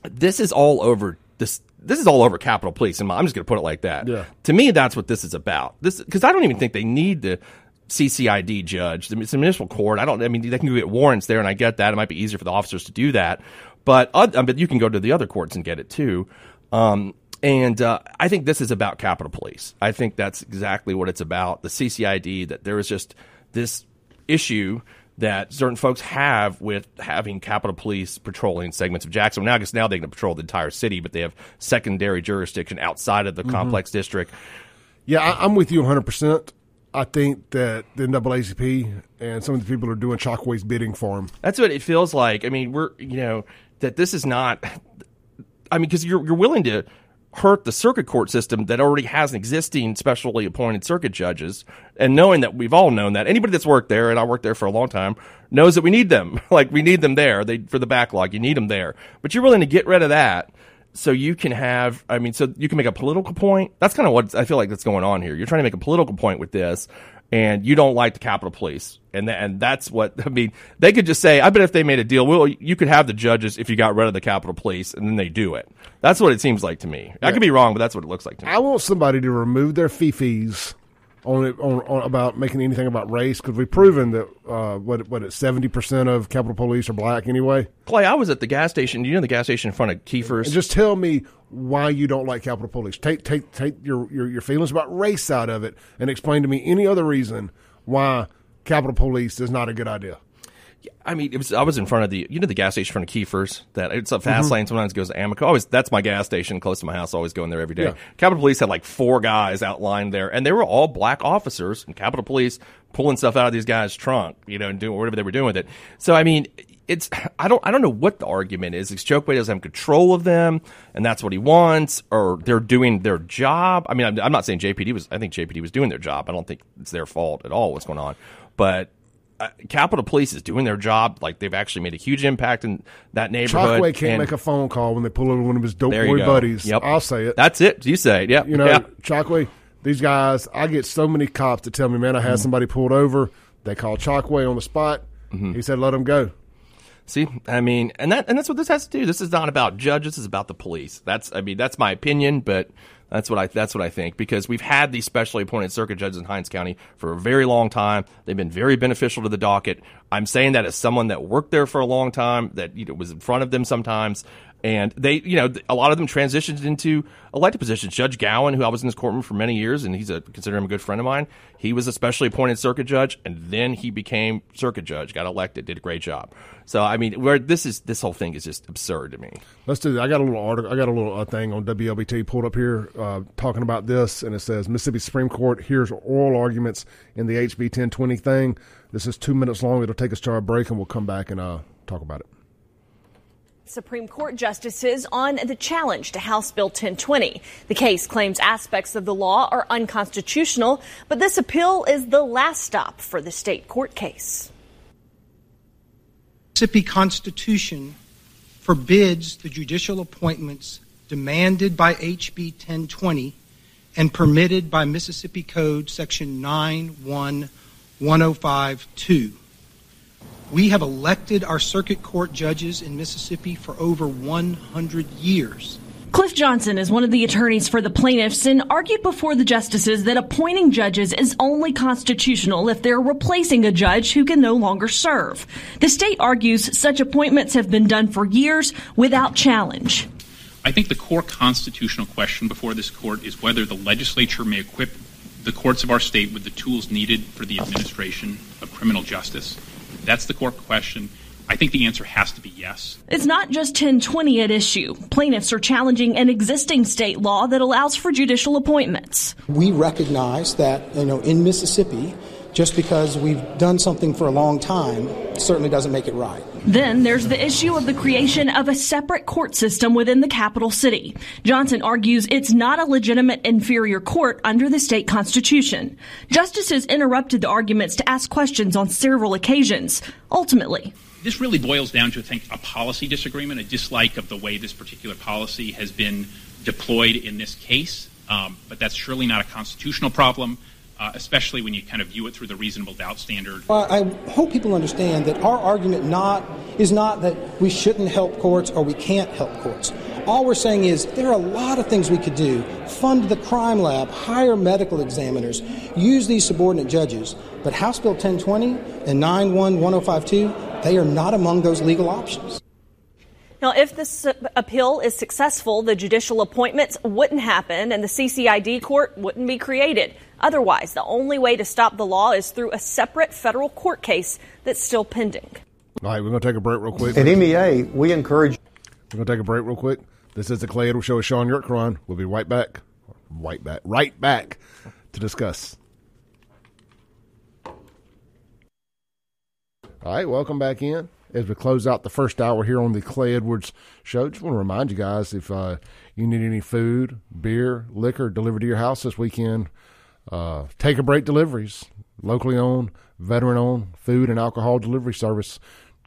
this is all over this. This is all over Capitol Police, and I'm just going to put it like that. Yeah. To me, that's what this is about. This because I don't even think they need the CCID judge. It's a municipal court. I don't. I mean, they can get warrants there, and I get that. It might be easier for the officers to do that, but uh, but you can go to the other courts and get it too. Um, and uh, I think this is about Capitol Police. I think that's exactly what it's about. The CCID, that there is just this issue that certain folks have with having Capitol Police patrolling segments of Jackson. Now, I guess now they can patrol the entire city, but they have secondary jurisdiction outside of the mm-hmm. complex district. Yeah, I, am with you 100%. I think that the NAACP and some of the people are doing Chokwe's bidding for him. That's what it feels like. I mean, we're, you know, that this is not, I mean, because you're, you're willing to hurt the circuit court system that already has existing specially appointed circuit judges. And knowing that we've all known that anybody that's worked there and I worked there for a long time knows that we need them. Like we need them there. They for the backlog you need them there. But you're willing to get rid of that so you can have I mean so you can make a political point. That's kind of what I feel like that's going on here. You're trying to make a political point with this and you don't like the Capitol Police, and th- and that's what I mean. They could just say, "I bet if they made a deal, well, you could have the judges if you got rid of the Capitol Police," and then they do it. That's what it seems like to me. I could be wrong, but that's what it looks like to me. I want somebody to remove their fee-fees on, it, on, on about making anything about race because we've proven that uh, what what it's seventy percent of Capitol Police are black anyway. Clay, I was at the gas station. You know the gas station in front of Keifer's. And just tell me why you don't like Capitol Police. Take take take your, your your feelings about race out of it and explain to me any other reason why Capitol Police is not a good idea. I mean, it was. I was in front of the, you know, the gas station in front of Keifer's. That it's a fast mm-hmm. lane. Sometimes goes to Amoco. Always, that's my gas station close to my house. Always going there every day. Yeah. Capitol Police had like four guys outlined there, and they were all black officers. And Capitol Police pulling stuff out of these guys' trunk, you know, and doing whatever they were doing with it. So, I mean, it's. I don't. I don't know what the argument is. It's Chokwe doesn't have control of them, and that's what he wants, or they're doing their job. I mean, I'm, I'm not saying JPD was. I think JPD was doing their job. I don't think it's their fault at all. What's going on, but uh, Capitol Police is doing their job. Like they've actually made a huge impact in that neighborhood. Chokwe can't and, make a phone call when they pull over one of his dope boy go. buddies. Yep. I'll say it. That's it. You say it. Yeah. You know, yeah. Chokwe, these guys, I get so many cops to tell me, man, I had mm somebody pulled over. They called Chokwe on the spot. Mm-hmm. He said, let them go. See, I mean, and that and that's what this has to do. This is not about judges. This is about the police. That's, I mean, that's my opinion, but that's what I that's what I think because we've had these specially appointed circuit judges in Hinds County for a very long time. They've been very beneficial to the docket. I'm saying that as someone that worked there for a long time, that you know was in front of them sometimes, and they, you know, a lot of them transitioned into elected positions. Judge Gowan, who I was in his courtroom for many years, and he's a consider him a good friend of mine. He was a specially appointed circuit judge, and then he became circuit judge, got elected, did a great job. So I mean, where this is this whole thing is just absurd to me. Let's do that. I got a little article. I got a little uh, thing on WLBT pulled up here uh, talking about this, and it says Mississippi Supreme Court hears oral arguments in the HB 1020 thing. This is two minutes long. It'll take us to our break, and we'll come back and uh, talk about it. Supreme Court justices on the challenge to House Bill 1020. The case claims aspects of the law are unconstitutional, but this appeal is the last stop for the state court case. Mississippi Constitution forbids the judicial appointments demanded by HB 1020 and permitted by Mississippi Code Section 91105.2. We have elected our circuit court judges in Mississippi for over 100 years. Cliff Johnson is one of the attorneys for the plaintiffs and argued before the justices that appointing judges is only constitutional if they're replacing a judge who can no longer serve. The state argues such appointments have been done for years without challenge. I think the core constitutional question before this court is whether the legislature may equip the courts of our state with the tools needed for the administration of criminal justice. That's the core question. I think the answer has to be yes. It's not just 1020 at issue. Plaintiffs are challenging an existing state law that allows for judicial appointments. We recognize that, you know, in Mississippi, just because we've done something for a long time certainly doesn't make it right. Then there's the issue of the creation of a separate court system within the capital city. Johnson argues it's not a legitimate inferior court under the state constitution. Justices interrupted the arguments to ask questions on several occasions. Ultimately, this really boils down to, I think, a policy disagreement, a dislike of the way this particular policy has been deployed in this case. Um, but that's surely not a constitutional problem uh, especially when you kind of view it through the reasonable doubt standard. Well, I hope people understand that our argument not is not that we shouldn't help courts or we can't help courts. All we're saying is there are a lot of things we could do. Fund the crime lab, hire medical examiners, use these subordinate judges. But House Bill 1020 and 91152, they are not among those legal options. Now, if this appeal is successful, the judicial appointments wouldn't happen and the CCID court wouldn't be created. Otherwise, the only way to stop the law is through a separate federal court case that's still pending. All right, we're going to take a break real quick. At MEA, we encourage. We're going to take a break real quick. This is the Clay Edwards Show with Shaun Yurtkuran. We'll be right back. Right back. Right back to discuss. All right, welcome back in as we close out the first hour here on the Clay Edwards Show. Just want to remind you guys if uh, you need any food, beer, liquor delivered to your house this weekend, uh, Take a Break Deliveries, locally owned, veteran owned food and alcohol delivery service.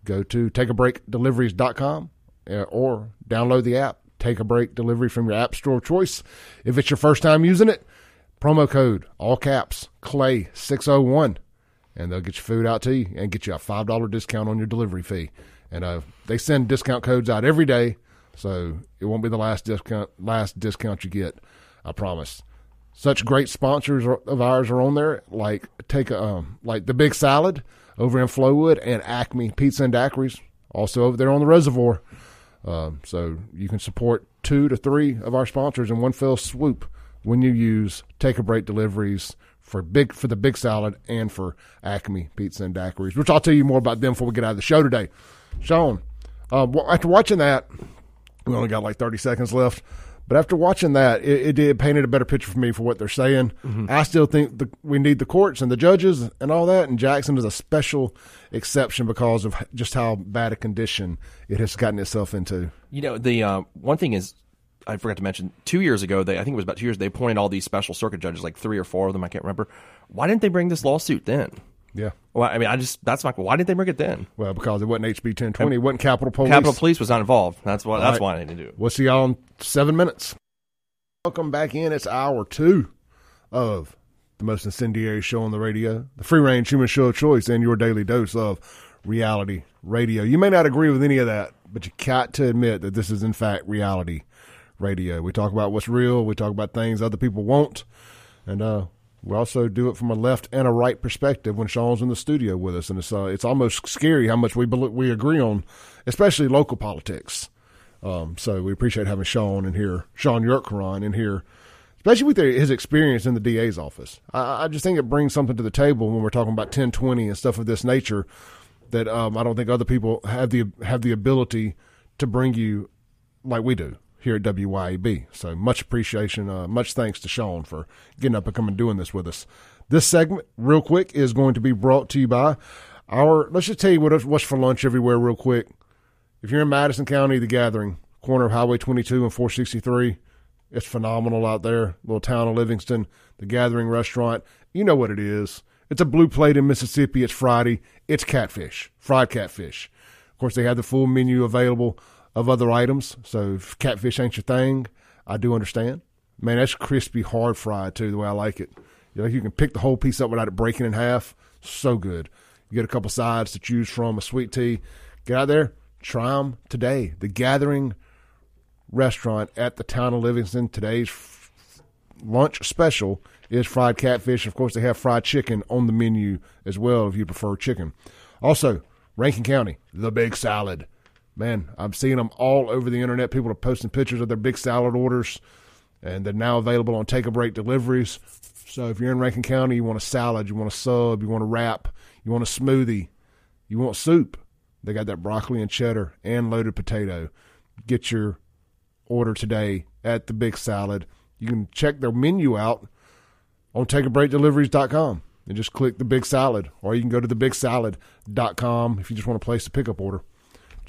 Go to takeabreakdeliveries.com uh, or download the app, Take a Break Delivery from your app store choice. If it's your first time using it, promo code, all caps, Clay601 and they'll get your food out to you and get you a five dollar discount on your delivery fee. And uh, they send discount codes out every day, so it won't be the last discount last discount you get. I promise. Such great sponsors of ours are on there, like take a, um, like the Big Salad over in Flowood and Acme Pizza and Daiquiris, also over there on the reservoir. Um, so you can support two to three of our sponsors in one fell swoop when you use Take a Break deliveries for big for the big salad and for Acme Pizza and Daiquiris, which I'll tell you more about them before we get out of the show today. Shaun, uh, after watching that, we only got like 30 seconds left. But after watching that, it, it did painted a better picture for me for what they're saying. Mm-hmm. I still think the, we need the courts and the judges and all that. And Jackson is a special exception because of just how bad a condition it has gotten itself into. You know, the uh, one thing is I forgot to mention two years ago. They I think it was about two years. They appointed all these special circuit judges, like three or four of them. I can't remember. Why didn't they bring this lawsuit then? Yeah. Well, I mean, I just that's my why didn't they bring it then? Well, because it wasn't HB ten twenty. It wasn't Capitol Police. Capitol Police was not involved. That's why. That's right. why I didn't do it. We'll see y'all in seven minutes. Welcome back in. It's hour two of the most incendiary show on the radio, the free range human show of choice, and your daily dose of reality radio. You may not agree with any of that, but you got to admit that this is in fact reality radio. We talk about what's real. We talk about things other people won't, and uh, we also do it from a left and a right perspective when Shaun's in the studio with us, and it's uh, it's almost scary how much we we agree on, especially local politics. Um, so we appreciate having Shaun in here, Shaun Yurtkuran in here, especially with his experience in the DA's office. I, I, just think it brings something to the table when we're talking about 1020 and stuff of this nature that um, I don't think other people have the have the ability to bring you like we do here at WYAB. So much appreciation, uh, much thanks to Shaun for getting up and coming and doing this with us. This segment, real quick, is going to be brought to you by our. Let's just tell you what, what's for lunch everywhere, real quick. If you're in Madison County, the Gathering, corner of Highway 22 and 463, it's phenomenal out there. Little town of Livingston, the Gathering restaurant. You know what it is. It's a blue plate in Mississippi. It's Friday. It's catfish, fried catfish. Of course, they have the full menu available of other items. So if catfish ain't your thing, I do understand. Man, that's crispy, hard fried too, the way I like it. You know, you can pick the whole piece up without it breaking in half. So good. You get a couple sides to choose from, a sweet tea. Get out there, try them today. The Gathering Restaurant at the town of Livingston. Today's f- lunch special is fried catfish. Of course, they have fried chicken on the menu as well if you prefer chicken. Also, Rankin County, the big salad man, I'm seeing them all over the internet. People are posting pictures of their big salad orders, and they're now available on take a break deliveries. So if you're in Rankin County, you want a salad, you want a sub, you want a wrap, you want a smoothie, you want soup, they got that broccoli and cheddar and loaded potato. Get your order today at the Big Salad. You can check their menu out on takeabreakdeliveries.com and just click the Big Salad, or you can go to thebigsalad.com if you just want to place a pickup order.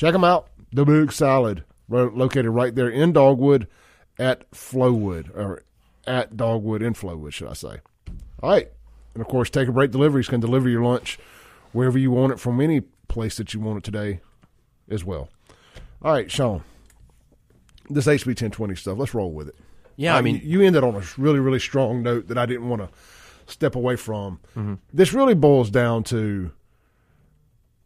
Check them out. The Big Salad, located right there in Dogwood at Flowood, or at Dogwood in Flowood, should I say. All right. And of course, Take a Break Deliveries can deliver your lunch wherever you want it from any place that you want it today as well. All right, Shaun. This HB 1020 stuff, let's roll with it. Yeah, I mean, you ended on a really, really strong note that I didn't want to step away from. Mm-hmm. This really boils down to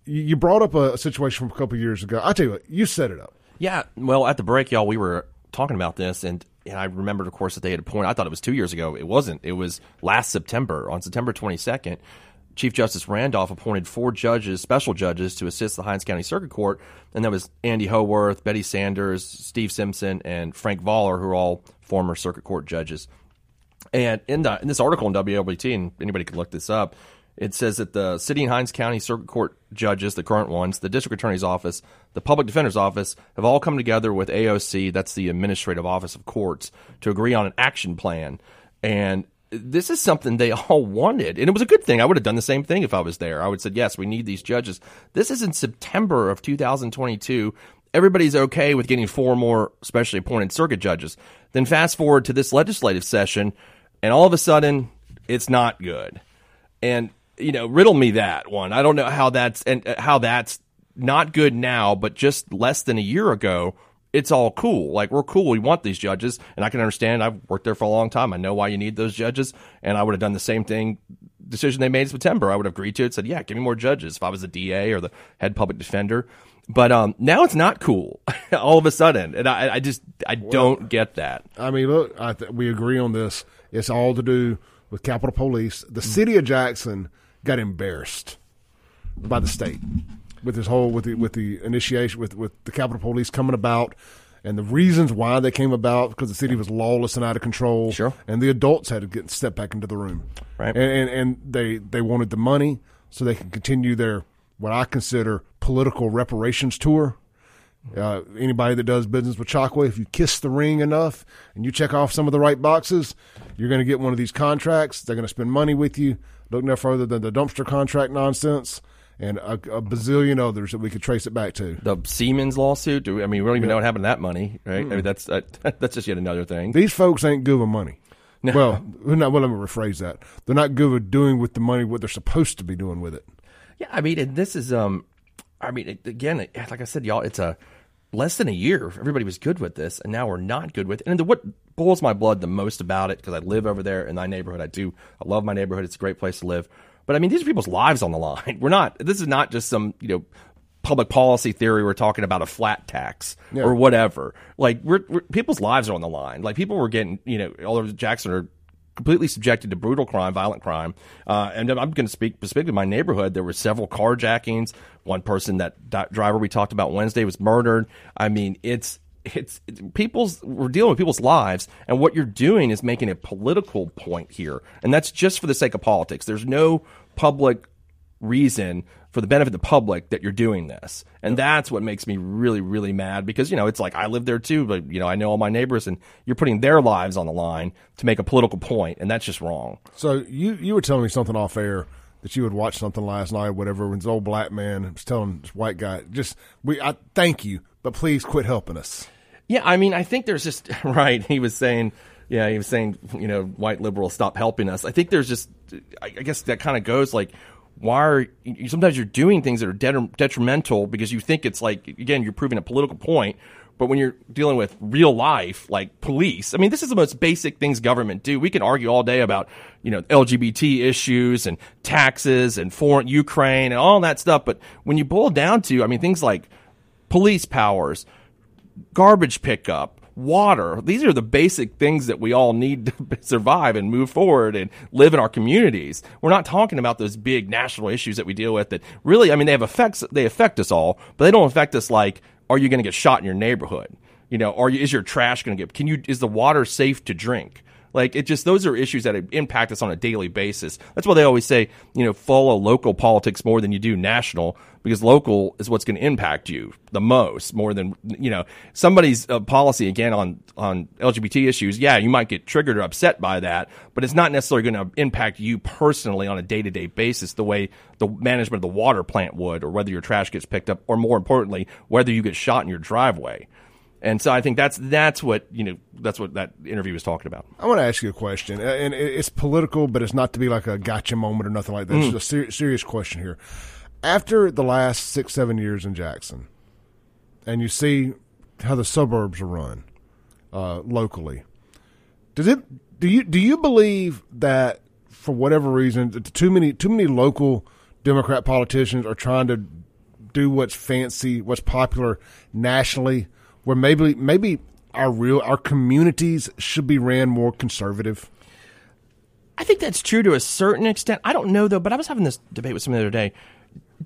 you brought up a situation from a couple years ago. I tell you what, you set it up. Yeah. Well, at the break, y'all, we were talking about this, and and I remembered, of course, that they had a point. I thought it was two years ago. It wasn't. It was last September, on September 22nd. Chief Justice Randolph appointed four judges, special judges, to assist the Hinds County Circuit Court, and that was Andy Howorth, Betty Sanders, Steve Simpson, and Frank Vollor, who are all former Circuit Court judges. And in, the, in this article in WLBT, and anybody can look this up, it says that the City and Hinds County Circuit Court judges, the current ones, the District Attorney's Office, the Public Defender's Office, have all come together with AOC, that's the Administrative Office of Courts, to agree on an action plan. And this is something they all wanted, and it was a good thing. I would have done the same thing if I was there. I would have said, yes, we need these judges. This is in September of 2022. Everybody's okay with getting four more specially appointed circuit judges. Then fast forward to this legislative session, and all of a sudden, it's not good. And you know, riddle me that one. I don't know how that's and uh, how that's not good now, but just less than a year ago, it's all cool. Like we're cool. We want these judges, and I can understand. I've worked there for a long time. I know why you need those judges, and I would have done the same thing. Decision they made in September, I would have agreed to it. Said, "Yeah, give me more judges." If I was the DA or the head public defender, but um, now it's not cool. all of a sudden, and I, I just I well, don't get that. I mean, look, I th- we agree on this. It's all to do with Capitol Police. The city of Jackson got embarrassed by the state with this whole with the with the initiation with with the Capitol Police coming about and the reasons why they came about because the city was lawless and out of control. Sure. And the adults had to get step back into the room. Right. And, and and they they wanted the money so they can continue their what I consider political reparations tour. Uh, anybody that does business with Chokwe, if you kiss the ring enough and you check off some of the right boxes, you're going to get one of these contracts. They're going to spend money with you. Look no further than the dumpster contract nonsense and a, a, bazillion others that we could trace it back to. The Siemens lawsuit. Do we, I mean, we don't even yeah. know what happened to that money, right? Mm. I mean, that's uh, that's just yet another thing. These folks ain't good with money. No. Well, not, well, let me rephrase that. They're not good with doing with the money what they're supposed to be doing with it. Yeah, I mean, and this is um, I mean, again, like I said, y'all, it's a less than a year. Everybody was good with this, and now we're not good with it. And the, what boils my blood the most about it, because I live over there in my neighborhood, I do, I love my neighborhood. It's a great place to live. But I mean, these are people's lives on the line. We're not. This is not just some you know public policy theory. We're talking about a flat tax yeah. or whatever. Like we're, we're, people's lives are on the line. Like people were getting you know all over Jackson are completely subjected to brutal crime, violent crime. Uh, and I'm going to speak specifically my neighborhood. There were several carjackings. One person, that, that driver we talked about Wednesday, was murdered. I mean, it's it's, it's people's we're dealing with people's lives and what you're doing is making a political point here and that's just for the sake of politics there's no public reason for the benefit of the public that you're doing this. And that's what makes me really, really mad because, you know, it's like I live there too, but, you know, I know all my neighbors and you're putting their lives on the line to make a political point, and that's just wrong. So you, you were telling me something off air that you would watch something last night, whatever, when this old black man was telling this white guy, just, we, I thank you, but please quit helping us. Yeah, I mean, I think there's just, right, he was saying, yeah, he was saying, you know, white liberals stop helping us. I think there's just, I guess that kind of goes like, why are you, sometimes you're doing things that are detrimental because you think it's like again you're proving a political point but when you're dealing with real life like police i mean this is the most basic things government do we can argue all day about you know lgbt issues and taxes and foreign ukraine and all that stuff but when you boil down to i mean things like police powers garbage pickup water. These are the basic things that we all need to survive and move forward and live in our communities. We're not talking about those big national issues that we deal with that really, I mean, they have effects, they affect us all, but they don't affect us like, are you going to get shot in your neighborhood? You know, are is your trash going to get, can you, is the water safe to drink? Like it just those are issues that impact us on a daily basis. That's why they always say, you know, follow local politics more than you do national because local is what's going to impact you the most more than you know somebody's uh, policy again on on LGBT issues. Yeah, you might get triggered or upset by that, but it's not necessarily going to impact you personally on a day to day basis the way the management of the water plant would, or whether your trash gets picked up, or more importantly, whether you get shot in your driveway. And so I think that's that's what you know that's what that interview was talking about. I want to ask you a question, and it's political, but it's not to be like a gotcha moment or nothing like that. Mm. It's a ser- serious question here. After the last six seven years in Jackson, and you see how the suburbs are run uh, locally, does it do you do you believe that for whatever reason too many too many local Democrat politicians are trying to do what's fancy, what's popular nationally? Where maybe maybe our real our communities should be ran more conservative? I think that's true to a certain extent. I don't know though, but I was having this debate with someone the other day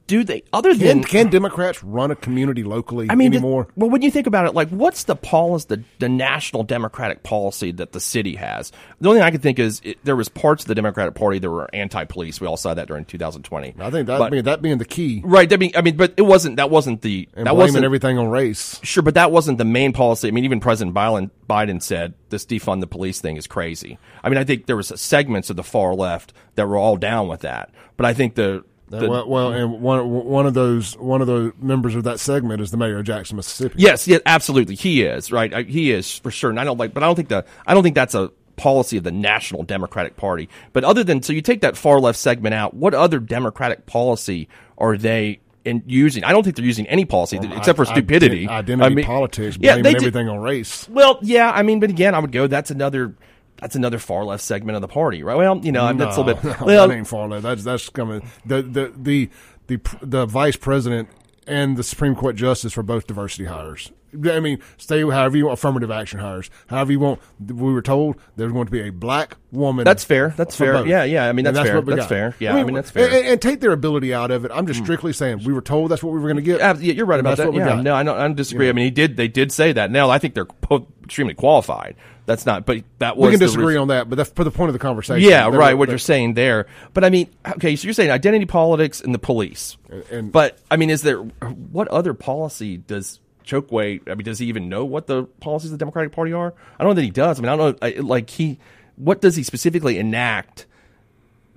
do they other than can, can Democrats run a community locally I mean, anymore? The, well, when you think about it, like what's the policy, the the national Democratic policy that the city has? The only thing I can think is it, there was parts of the Democratic Party that were anti-police. We all saw that during 2020. I think that but, being, that being the key, right? That being, I mean, but it wasn't. That wasn't the and that wasn't everything on race. Sure, but that wasn't the main policy. I mean, even President Biden, Biden said this defund the police thing is crazy. I mean, I think there was segments of the far left that were all down with that, but I think the the, well, well, and one one of those one of the members of that segment is the mayor of Jackson, Mississippi. Yes, yeah, absolutely, he is right. He is for sure. And I don't like, but I don't think the I don't think that's a policy of the National Democratic Party. But other than so, you take that far left segment out. What other Democratic policy are they in using. I don't think they're using any policy well, except for stupidity. Identity I mean, politics, blaming yeah, everything on race. Well, yeah, I mean, but again, I would go. That's another that's another far left segment of the party, right? Well, you know, no, that's a little bit. Well, that ain't far left. That's that's coming. The the the the the vice president and the Supreme Court justice for both diversity hires. I mean, stay however you want, affirmative action hires, however you want. We were told there's going to be a black woman. That's fair. That's fair. Both. Yeah, yeah. I mean, that's, that's fair. That's got. fair. Yeah, I mean, I mean that's fair. And, and, take their ability out of it. I'm just hmm. strictly saying we were told that's what we were going to get. Yeah, you're right about that. Yeah, no, I don't, I don't disagree. I mean, he did. They did say that. Now I think they're both extremely qualified. That's not, but that was. We can disagree on that, but that's for the point of the conversation. Yeah, right. what you're saying there, but I mean, okay, so you're saying identity politics and the police, and, but I mean, is there what other policy does Chokwe? I mean, does he even know what the policies of the Democratic Party are? I don't know that he does. I mean, I don't know. I, like he, what does he specifically enact?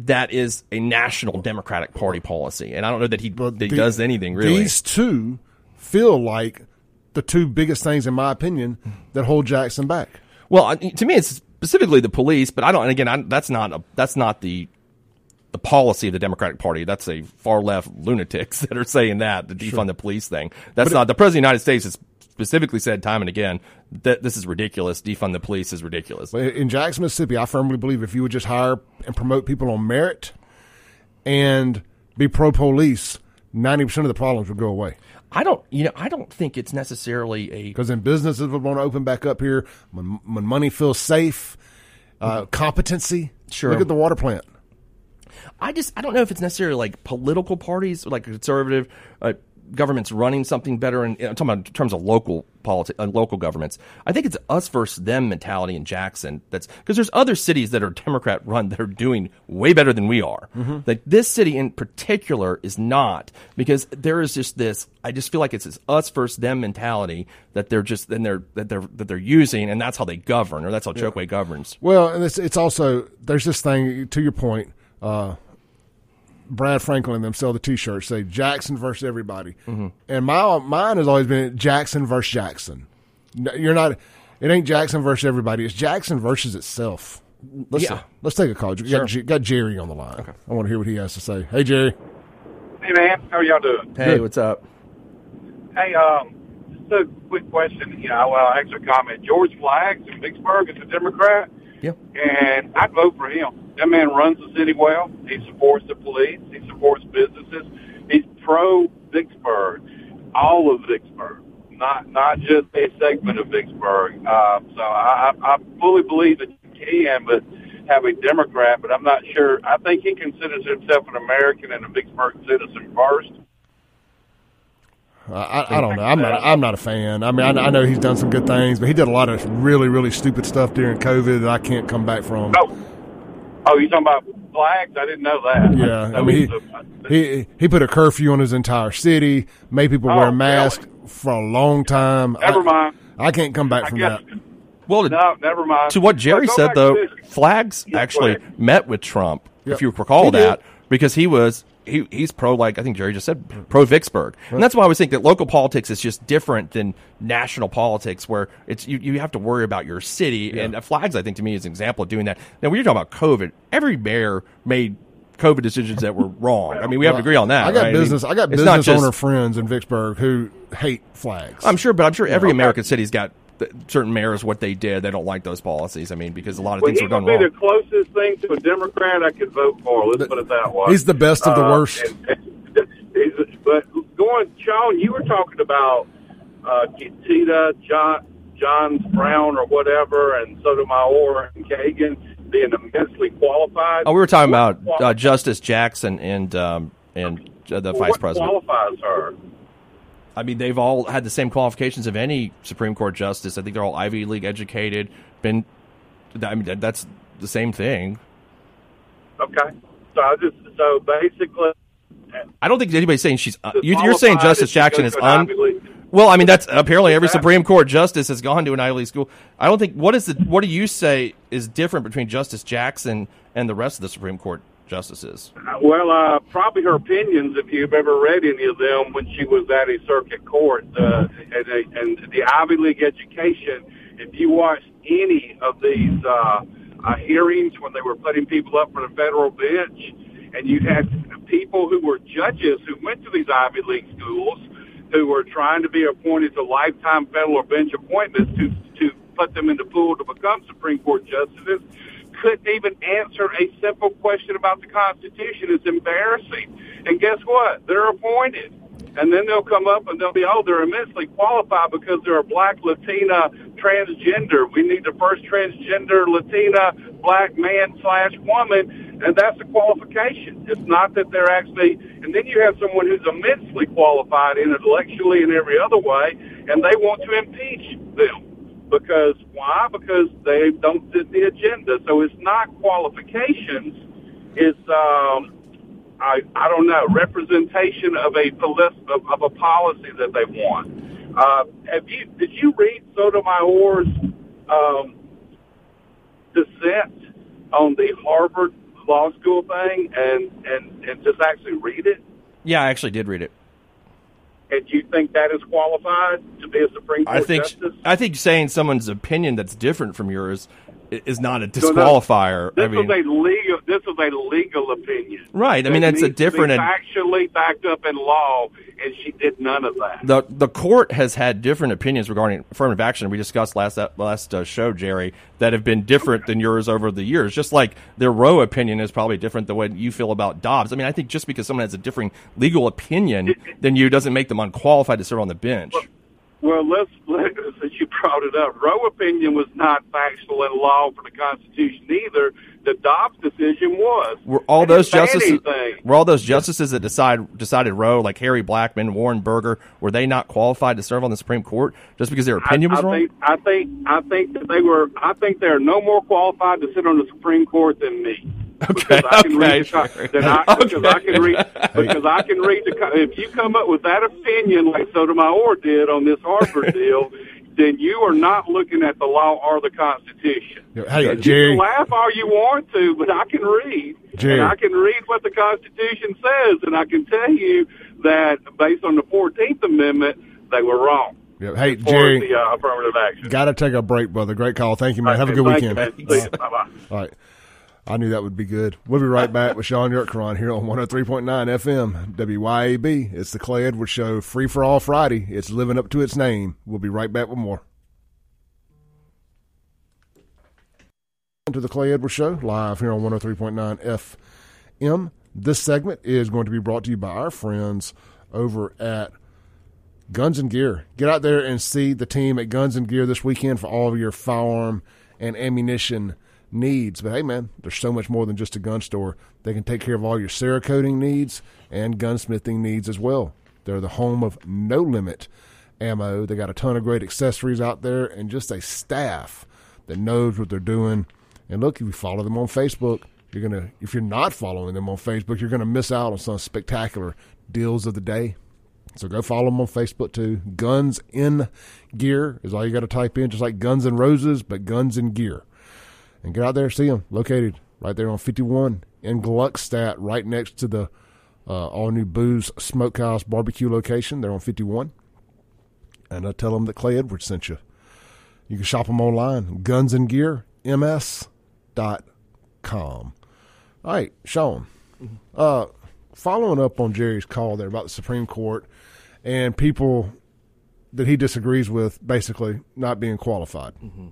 That is a national Democratic Party policy, and I don't know that he, that he the, does anything really. These two feel like the two biggest things, in my opinion, that hold Jackson back. Well, to me, it's specifically the police, but I don't. And again, I, that's not a, that's not the the policy of the Democratic Party. That's a far left lunatics that are saying that the defund sure. the police thing. That's but not it, the president of the United States has specifically said time and again that this is ridiculous. Defund the police is ridiculous. In Jackson, Mississippi, I firmly believe if you would just hire and promote people on merit, and be pro police, ninety percent of the problems would go away. I don't, you know, I don't think it's necessarily a because then businesses would want to open back up here when when money feels safe, uh, competency. Sure. Look at the water plant. I just I don't know if it's necessarily like political parties, like conservative uh, governments running something better. And I'm talking about in terms of local politics, uh, local governments. I think it's us versus them mentality in Jackson. That's because there's other cities that are Democrat run that are doing way better than we are. Mm-hmm. Like this city in particular is not because there is just this. I just feel like it's this us versus them mentality that they're just then they're that they're that they're using, and that's how they govern, or that's how Chokwe yeah. governs. Well, and it's, it's also there's this thing to your point. Uh, Brad Franklin them sell the T-shirts say Jackson versus everybody, mm-hmm. and my mine has always been Jackson versus Jackson. You're not. It ain't Jackson versus everybody. It's Jackson versus itself. Let's yeah. let's take a call. Sure. Got, got, Jerry on the line. Okay. I want to hear what he has to say. Hey Jerry. Hey man, how are y'all doing? Hey, Good. what's up? Hey, um, just a quick question. You know, well, actually, comment. George Flaggs in Vicksburg is a Democrat. Yeah. And I'd vote for him. That man runs the city well. He supports the police. He supports businesses. He's pro Vicksburg, all of Vicksburg, not not just a segment of Vicksburg. Uh, so I, I fully believe that you can, but have a Democrat. But I'm not sure. I think he considers himself an American and a Vicksburg citizen first. I, I don't know. I'm not. I'm not a fan. I mean, I, I, know he's done some good things, but he did a lot of really, really stupid stuff during COVID that I can't come back from. Oh, oh, you talking about Flaggs? I didn't know that. Yeah, I, I mean, he, he he put a curfew on his entire city, made people oh, wear masks really? for a long time. Never mind. I can't come back from that. Well, no, never mind. To what Jerry said, though, Flaggs actually met with Trump, yep. if you recall he that, did. because he was he he's pro like I think Jerry just said pro Vicksburg, and that's why I always think that local politics is just different than national politics, where it's you, you have to worry about your city. Yeah. And Flaggs, I think, to me is an example of doing that. Now, when you're talking about COVID, every mayor made COVID decisions that were wrong. I mean, we have to agree on that. I got right? business. I, mean, I got business owner friends in Vicksburg who hate Flaggs. I'm sure, but I'm sure every American city's got certain mayors what they did. They don't like those policies. I mean, because a lot of well, things are done wrong. He be the closest thing to a Democrat I could vote for. Let's put it that way. He's the best of the uh, worst. And, and, but going, Shaun, you were talking about uh, Tita, John, Johns Brown, or whatever, and Sotomayor and Kagan being immensely qualified. Oh, we were talking about uh, Justice Jackson and um, and uh, the well, vice president. qualifies her? I mean, they've all had the same qualifications of any Supreme Court justice. I think they're all Ivy League educated. Been, I mean, that's the same thing. Okay, so I just so basically, I don't think anybody's saying she's. Uh, you, are saying Justice Jackson is un. Well, I mean, that's apparently every Supreme Court justice has gone to an Ivy League school. I don't think what is the what do you say is different between Justice Jackson and the rest of the Supreme Court justices? Well, uh, probably her opinions, if you've ever read any of them when she was at a circuit court uh, and, and the Ivy League education. If you watched any of these uh, uh, hearings when they were putting people up for the federal bench, and you had people who were judges who went to these Ivy League schools who were trying to be appointed to lifetime federal bench appointments to to put them in the pool to become Supreme Court justices couldn't even answer a simple question about the Constitution. It's embarrassing. And guess what? They're appointed. And then they'll come up and they'll be, oh, they're immensely qualified because they're a black Latina transgender. We need the first transgender Latina black man slash woman, and that's the qualification. It's not that they're actually, and then you have someone who's immensely qualified intellectually and every other way, and they want to impeach them. Because why? Because they don't fit the agenda. So it's not qualifications. It's um, I I don't know representation of a of, of a policy that they want. Uh, have you did you read Sotomayor's um, dissent on the Harvard Law School thing and and and just actually read it? Yeah, I actually did read it. And do you think that is qualified to be a Supreme Court I think, justice? I think saying someone's opinion that's different from yours is not a disqualifier. So no, this I mean, is a legal. This is a legal opinion. Right. I mean, that's a different. actually backed up in law, and she did none of that. The the court has had different opinions regarding affirmative action. We discussed last last uh, show, Jerry, that have been different than yours over the years. Just like their Roe opinion is probably different than what you feel about Dobbs. I mean, I think just because someone has a differing legal opinion than you doesn't make them unqualified to serve on the bench. Well, well, let's, let, since you brought it up, Roe opinion was not factual in law for the Constitution either. The Dobbs decision was. Were all those justices? Were all those justices that decide decided Roe, like Harry Blackmun, Warren Burger, were they not qualified to serve on the Supreme Court just because their opinion I, was I wrong? Think, I think I think that they were. I think they're no more qualified to sit on the Supreme Court than me. Okay, because I can okay, read the, then I, okay. because I can read because I can read the. If you come up with that opinion like Sotomayor did on this Harvard deal, then you are not looking at the law or the Constitution. Hey, you Jerry. can laugh all you want to, but I can read, Jerry. and I can read what the Constitution says, and I can tell you that based on the Fourteenth Amendment, they were wrong. Yeah. Hey, Jerry. the uh, affirmative action. Got to take a break, brother. Great call. Thank you, man. Have a good weekend. You. All right. I knew that would be good. We'll be right back with Shaun Yurtkuran here on 103.9 FM, WYAB. It's the Clay Edwards Show, free for all Friday. It's living up to its name. We'll be right back with more. To the Clay Edwards Show, live here on 103.9 FM. This segment is going to be brought to you by our friends over at Guns and Gear. Get out there and see the team at Guns and Gear this weekend for all of your firearm and ammunition needs. But hey, man, there's so much more than just a gun store. They can take care of all your Cerakoting needs and gunsmithing needs as well. They're the home of no limit ammo. They got a ton of great accessories out there and just a staff that knows what they're doing. And look, if you follow them on Facebook, you're gonna. If you're not following them on Facebook, you're gonna miss out on some spectacular deals of the day. So go follow them on Facebook too. Guns in Gear is all you got to type in, just like Guns and Roses, but Guns in Gear and get out there see them. Located right there on 51 in Gluckstadt, right next to the uh, all new Booze Smokehouse Barbecue location. They're on 51. And I tell them that Clay Edwards sent you. You can shop them online, Guns and Gear gunsandgearms.com. All right, Shaun. Uh, following up on Jerry's call there about the Supreme Court and people that he disagrees with basically not being qualified. Mm-hmm.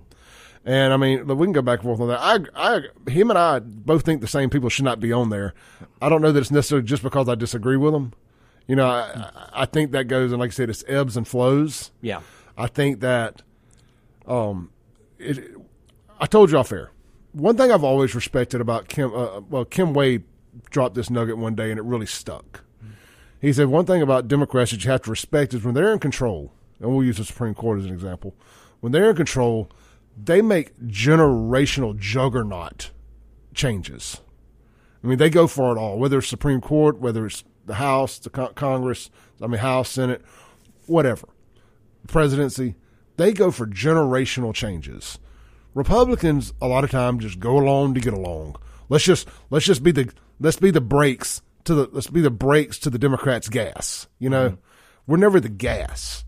And I mean, we can go back and forth on that. I, I, him and I both think the same people should not be on there. I don't know that it's necessarily just because I disagree with them. You know, I, I think that goes and like I said, it's ebbs and flows. Yeah. I think that, um, it, I told you off air. One thing I've always respected about Kim, uh, well, Kim Wade dropped this nugget one day and it really stuck. He said one thing about Democrats that you have to respect is when they're in control, and we'll use the Supreme Court as an example. When they're in control, they make generational juggernaut changes. I mean, they go for it all, whether it's Supreme Court, whether it's the House, the Congress, I mean, House, Senate, whatever, presidency. They go for generational changes. Republicans a lot of times just go along to get along. Let's just let's just be the let's be the brakes to the let's be the brakes to the Democrats' gas. You know, mm-hmm. we're never the gas.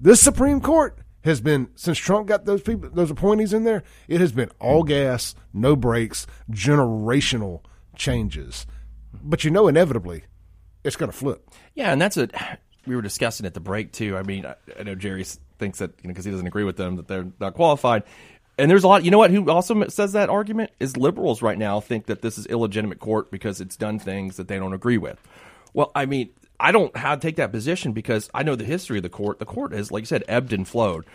This Supreme Court has been since Trump got those people those appointees in there, it has been all gas, no brakes, generational changes. But you know inevitably it's going to flip. Yeah, and that's a we were discussing at the break too. I mean, I, I know Jerry thinks that you know because he doesn't agree with them that they're not qualified. And there's a lot. You know what? Who also says that argument is liberals right now think that this is illegitimate court because it's done things that they don't agree with. Well, I mean, I don't to take that position because I know the history of the court. The court has, like you said, ebbed and flowed.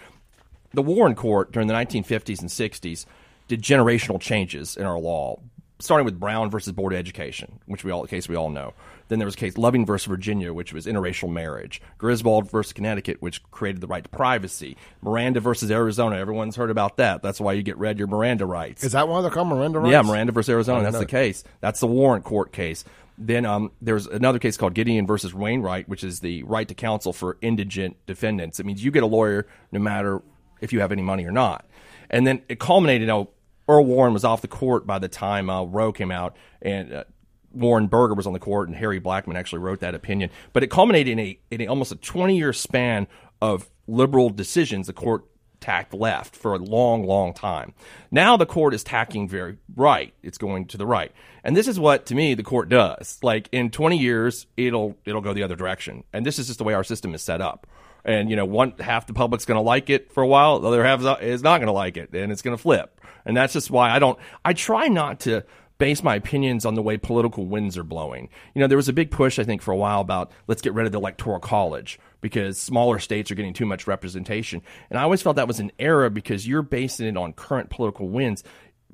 The Warren Court during the 1950s and 60s did generational changes in our law, starting with Brown versus Board of Education, which we all case we all know. Then there was a case Loving versus Virginia, which was interracial marriage. Griswold versus Connecticut, which created the right to privacy. Miranda versus Arizona, everyone's heard about that. That's why you get read your Miranda rights. Is that why they're called Miranda rights? Yeah, Miranda versus Arizona. That's know. the case. That's the Warren Court case. Then um, there's another case called Gideon versus Wainwright, which is the right to counsel for indigent defendants. It means you get a lawyer no matter if you have any money or not. And then it culminated. Earl Warren was off the court by the time uh, Roe came out, and uh, Warren Burger was on the court, and Harry Blackmun actually wrote that opinion. But it culminated in a, in a almost a 20 year span of liberal decisions. The court tacked left for a long, long time. Now the court is tacking very right. It's going to the right. And this is what, to me, the court does. Like in 20 years, it'll, it'll go the other direction. And this is just the way our system is set up. And, you know, one half the public's going to like it for a while. The other half is not going to like it and it's going to flip. And that's just why I don't, I try not to, base my opinions on the way political winds are blowing. You know, there was a big push, I think, for a while about let's get rid of the electoral college because smaller states are getting too much representation. And I always felt that was an error because you're basing it on current political winds.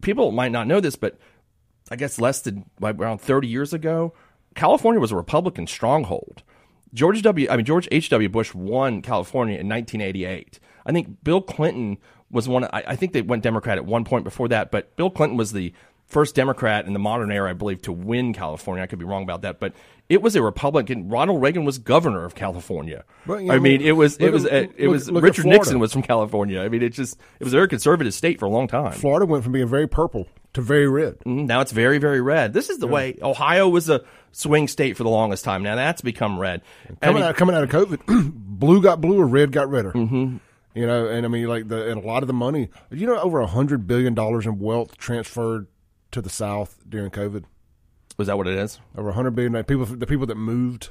People might not know this, but I guess less than like around 30 years ago, California was a Republican stronghold. George W. I mean George H. W. Bush won California in 1988. I think Bill Clinton was one. I, I think they went Democrat at one point before that, but Bill Clinton was the first Democrat in the modern era, I believe, to win California. I could be wrong about that, but it was a Republican. Ronald Reagan was governor of California. But, you know, I mean, it was it was it, it was look Richard Nixon was from California. I mean, it just it was a very conservative state for a long time. Florida went from being very purple to very red. Mm, now it's very very red. This is the yeah. way Ohio was a swing state for the longest time. Now that's become red. Coming I mean, out coming out of COVID, blue got blue or red got redder. Mm-hmm. You know, and I mean, like the and a lot of the money. You know, over a hundred billion dollars in wealth transferred to the South during COVID. Was that what it is? Over 100 billion people. The people that moved.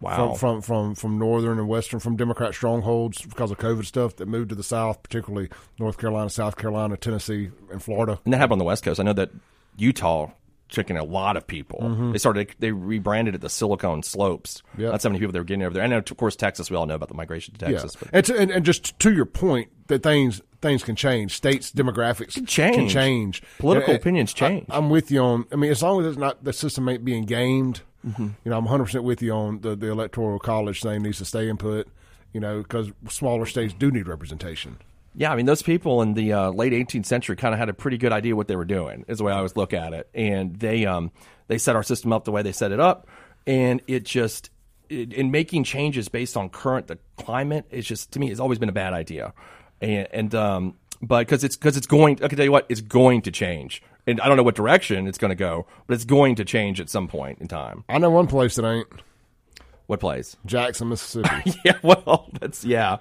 Wow. From, from from from northern and western from Democrat strongholds because of COVID stuff that moved to the South, particularly North Carolina, South Carolina, Tennessee, and Florida. And that happened on the West Coast. I know that Utah took in a lot of people. Mm-hmm. They started they rebranded it the Silicon Slopes. Yep. That's how many people they were getting over there. And of course Texas. We all know about the migration to Texas. Yeah. And, to, and, and just to your point that things things can change. States demographics can change. Can change. Political and, opinions change. I, am with you on. I mean, as long as it's not the system ain't being gamed. Mm-hmm. You know, I'm 100 percent with you on the, the electoral college thing needs to stay in put. You know, because smaller states do need representation. Yeah, I mean, those people in the uh, late 18th century kind of had a pretty good idea what they were doing. Is the way I always look at it, and they um, they set our system up the way they set it up, and it just it, in making changes based on current the climate is just to me it's always been a bad idea and, and um, but because it's because it's going. I can tell you what, it's going to change, and I don't know what direction it's going to go, but it's going to change at some point in time. I know one place that ain't. What place? Jackson, Mississippi. yeah, well, that's yeah,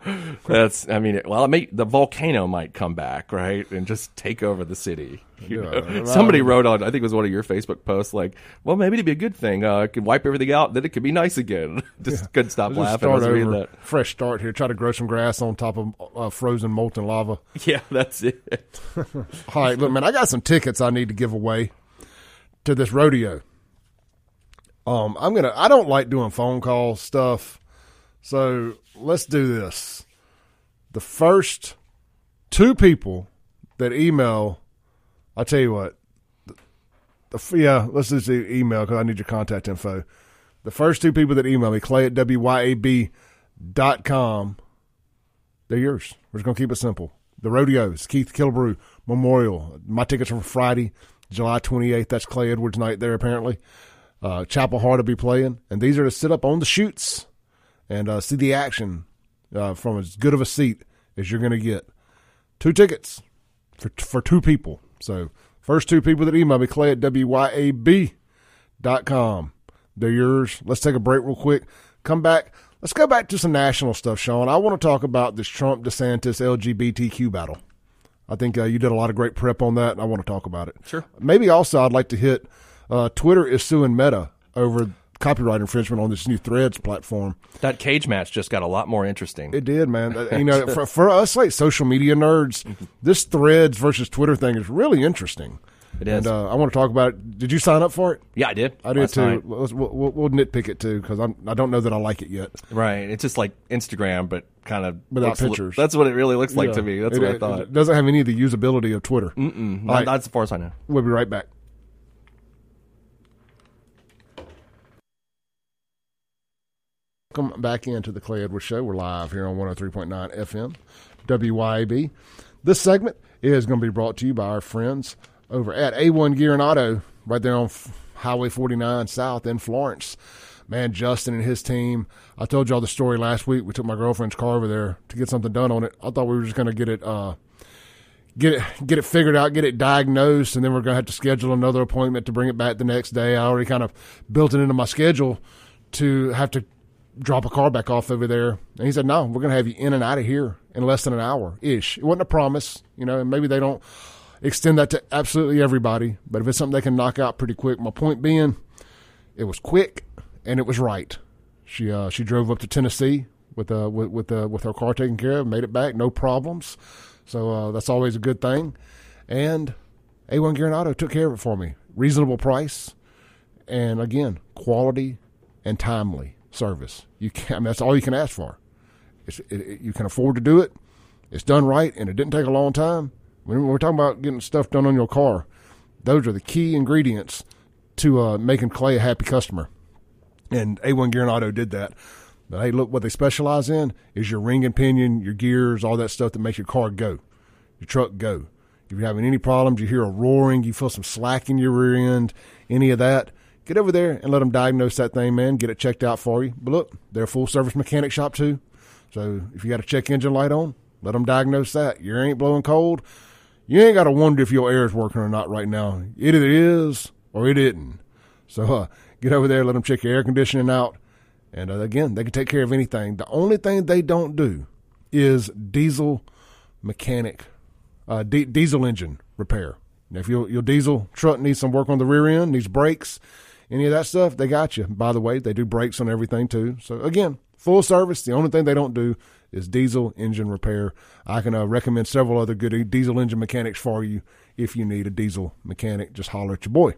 that's. I mean, well, it may, the volcano might come back, right, and just take over the city. Yeah? Somebody wrote on, I think it was one of your Facebook posts, like, well, maybe it'd be a good thing. Uh, it could wipe everything out, then it could be nice again. just yeah. couldn't stop laughing. Start over, that. Fresh start here. Try to grow some grass on top of uh, frozen molten lava. Yeah, that's it. All right, look, man, I got some tickets I need to give away to this rodeo. Um, I'm gonna. I don't like doing phone call stuff, so let's do this. The first two people that email, I'll tell you what. The, the yeah, let's just do email because I need your contact info. The first two people that email me, Clay at wyab dot com, they're yours. We're just gonna keep it simple. The rodeos, Keith Killebrew Memorial. My tickets are for Friday, July 28th. That's Clay Edwards night there apparently uh, Chapel Hart will be playing, and these are to sit up on the chutes and uh, see the action uh, from as good of a seat as you're going to get. Two tickets for for two people. So first two people that email me, Clay at wyab.com. They're yours. Let's take a break real quick. Come back. Let's go back to some national stuff, Shaun. I want to talk about this Trump DeSantis LGBTQ battle. I think uh, you did a lot of great prep on that. I want to talk about it. Sure. Maybe also I'd like to hit uh, Twitter is suing Meta over copyright infringement on this new Threads platform. That cage match just got a lot more interesting. It did, man. Uh, you know, for, for us like social media nerds, this Threads versus Twitter thing is really interesting. It is. And uh, I want to talk about it. Did you sign up for it? Yeah, I did. I did too. We'll, we'll, we'll, nitpick it too because I don't know that I like it yet. Right. It's just like Instagram, but kind of without pictures. That's what it really looks like yeah. to me. That's it, what I thought. It doesn't have any of the usability of Twitter. Right. not as far as I know. We'll be right back. Welcome back into the Clay Edwards Show. We're live here on 103.9 FM, WYAB. This segment is going to be brought to you by our friends over at A1 Gear and Auto, right there on Highway 49 South in Florence. Man, Justin and his team. I told y'all the story last week. We took my girlfriend's car over there to get something done on it. I thought we were just going to get it, uh, get it, get it figured out, get it diagnosed, and then we're going to have to schedule another appointment to bring it back the next day. I already kind of built it into my schedule to have to drop a car back off over there. And he said, no, we're going to have you in and out of here in less than an hour ish. It wasn't a promise, you know, and maybe they don't extend that to absolutely everybody, but if it's something they can knock out pretty quick, my point being, it was quick and it was right. She uh, she drove up to Tennessee with uh with with, uh, with her car taken care of, made it back, no problems. So uh, that's always a good thing. And A1 Gear and Auto took care of it for me. Reasonable price, and again, quality and timely service. You can I mean, that's all you can ask for. It, it, you can afford to do it. It's done right, and it didn't take a long time. When we're talking about getting stuff done on your car, those are the key ingredients to uh, making Clay a happy customer. And A1 Gear and Auto did that. But hey, look, what they specialize in is your ring and pinion, your gears, all that stuff that makes your car go, your truck go. If you're having any problems, you hear a roaring, you feel some slack in your rear end, any of that, get over there and let them diagnose that thing, man. Get it checked out for you. But look, they're a full service mechanic shop too. So if you got a check engine light on, let them diagnose that. You ain't blowing cold. You ain't got to wonder if your air is working or not right now. It either is or it isn't. So uh, get over there, let them check your air conditioning out. And uh, again, they can take care of anything. The only thing they don't do is diesel mechanic, uh, di- diesel engine repair. Now, if your, your diesel truck needs some work on the rear end, needs brakes, any of that stuff, they got you. By the way, they do brakes on everything too. So again, full service. The only thing they don't do is diesel engine repair. I can uh, recommend several other good diesel engine mechanics for you if you need a diesel mechanic. Just holler at your boy.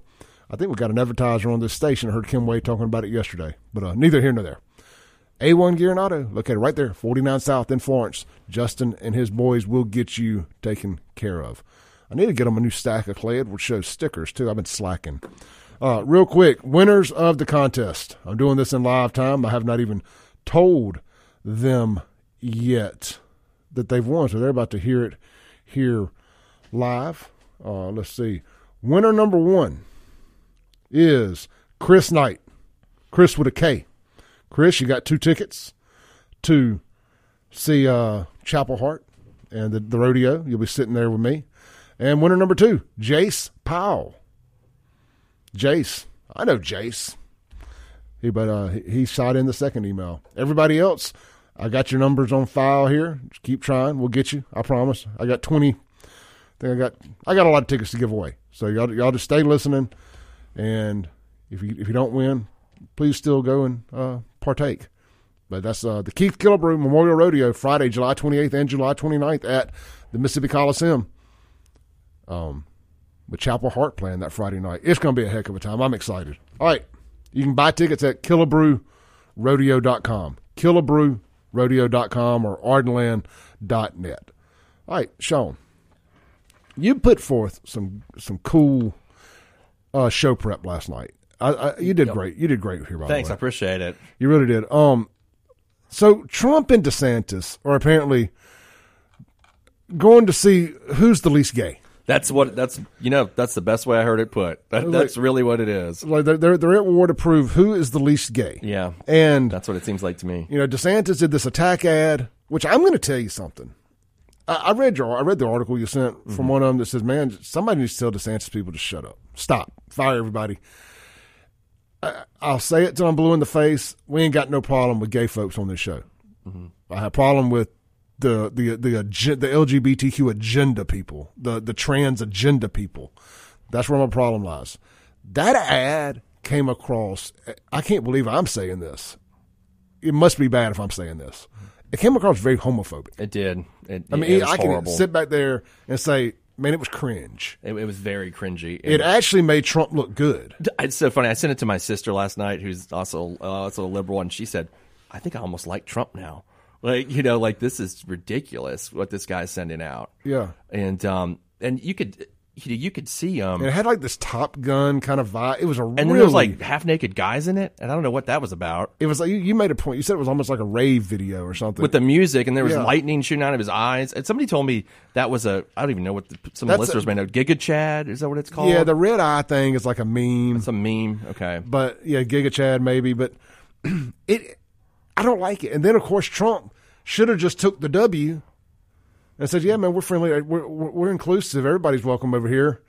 I think we got an advertiser on this station. I heard Kim Wade talking about it yesterday, but uh, neither here nor there. A1 Gear and Auto, located right there, 49 South in Florence. Justin and his boys will get you taken care of. I need to get them a new stack of Clay Edwards show stickers, too. I've been slacking. Uh, real quick, winners of the contest. I'm doing this in live time. I have not even told them yet that they've won, so they're about to hear it here live. Uh, let's see. Winner number one is Chris Knight. Chris with a K. Chris, you got two tickets to see uh, Chapel Hart and the, the rodeo. You'll be sitting there with me. And winner number two, Jace Powell. Jace, I know Jace. He, but uh, he shot in the second email. Everybody else, I got your numbers on file here. Just keep trying. We'll get you. I promise. I got twenty. I think I got I got a lot of tickets to give away. So y'all y'all just stay listening, and if you if you don't win, please still go and uh, partake. But that's uh, the Keith Killebrew Memorial Rodeo Friday, July 28th and July 29th at the Mississippi Coliseum. Um, with Chapel Hart playing that Friday night. It's going to be a heck of a time. I'm excited. All right. You can buy tickets at killebrewrodeo.com, killebrewrodeo.com, or ardenland.net. All right, Shaun, you put forth some some cool uh, show prep last night. I, I, you did yep. great. You did great here. By Thanks, I appreciate it. You really did. Um, so Trump and DeSantis are apparently going to see who's the least gay. That's what that's you know that's the best way I heard it put. That, that's really what it is. Like they're, they're they're at war to prove who is the least gay. Yeah, and that's what it seems like to me. You know, DeSantis did this attack ad, which I'm going to tell you something. I, I, read your I read the article you sent from mm-hmm. one of them that says, "Man, somebody needs to tell DeSantis people to shut up, stop, fire everybody." I, will say it till I'm blue in the face. We ain't got no problem with gay folks on this show. Mm-hmm. I have a problem with the the the the LGBTQ agenda people, the the trans agenda people. That's where my problem lies. That ad came across. I can't believe I'm saying this. It must be bad if I'm saying this. It came across very homophobic. It did. It, I mean, it I horrible. can sit back there and say, "Man, it was cringe." It, it was very cringy. It, it actually made Trump look good. It's so funny. I sent it to my sister last night, who's also uh, also a liberal, and she said, "I think I almost like Trump now." Like you know, like this is ridiculous what this guy's sending out. Yeah, and um, and you could you, you could see um, it had like this Top Gun kind of vibe. It was a and really, there was like half naked guys in it, and I don't know what that was about. It was like you, you, made a point. You said it was almost like a rave video or something with the music, and there was yeah. lightning shooting out of his eyes. And somebody told me that was a I don't even know what the, some That's listeners a, may know. Giga Chad is that what it's called? Yeah, the red eye thing is like a meme. It's a meme. Okay, but yeah, Giga Chad maybe, but it I don't like it. And then of course Trump should have just took the W and said, "Yeah, man, we're friendly. We're, we're, inclusive. Everybody's welcome over here."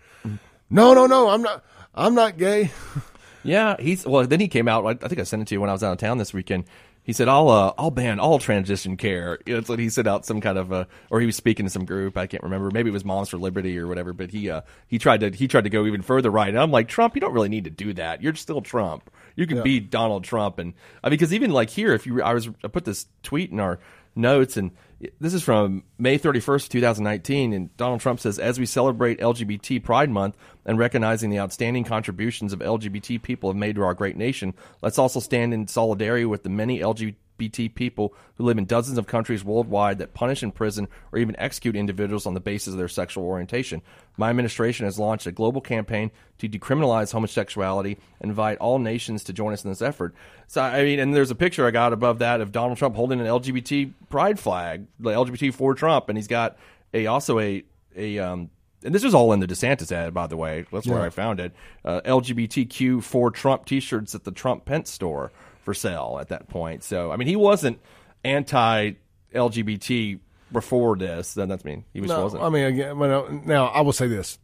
No, no, no. I'm not. I'm not gay. Yeah, he's well. Then he came out. I think I sent it to you when I was out of town this weekend. he said, "I'll uh, I'll ban all transition care." It's what he sent out some kind of a, or he was speaking to some group. I can't remember. Maybe it was Moms for Liberty or whatever. But he uh, he tried to he tried to go even further right. And I'm like, Trump, you don't really need to do that. You're still Trump. You can yeah. be Donald Trump. And I mean, because even like here, if you I was I put this tweet in our notes and this is from May 31st, 2019, and Donald Trump says, as we celebrate LGBT Pride Month and recognizing the outstanding contributions of LGBT people have made to our great nation, let's also stand in solidarity with the many LGBT LGBT people who live in dozens of countries worldwide that punish, imprison, or even execute individuals on the basis of their sexual orientation. My administration has launched a global campaign to decriminalize homosexuality and invite all nations to join us in this effort. So, I mean, and there's a picture I got above that of Donald Trump holding an LGBT pride flag, the LGBT for Trump, and he's got a also a a um, and this is all in the DeSantis ad, by the way. That's where I found it. Uh, LGBTQ for Trump T-shirts at the Trump Pence store for sale at that point. So I mean, he wasn't anti LGBT before this. Then that's mean he was no, wasn't. I mean, again, now I will say this: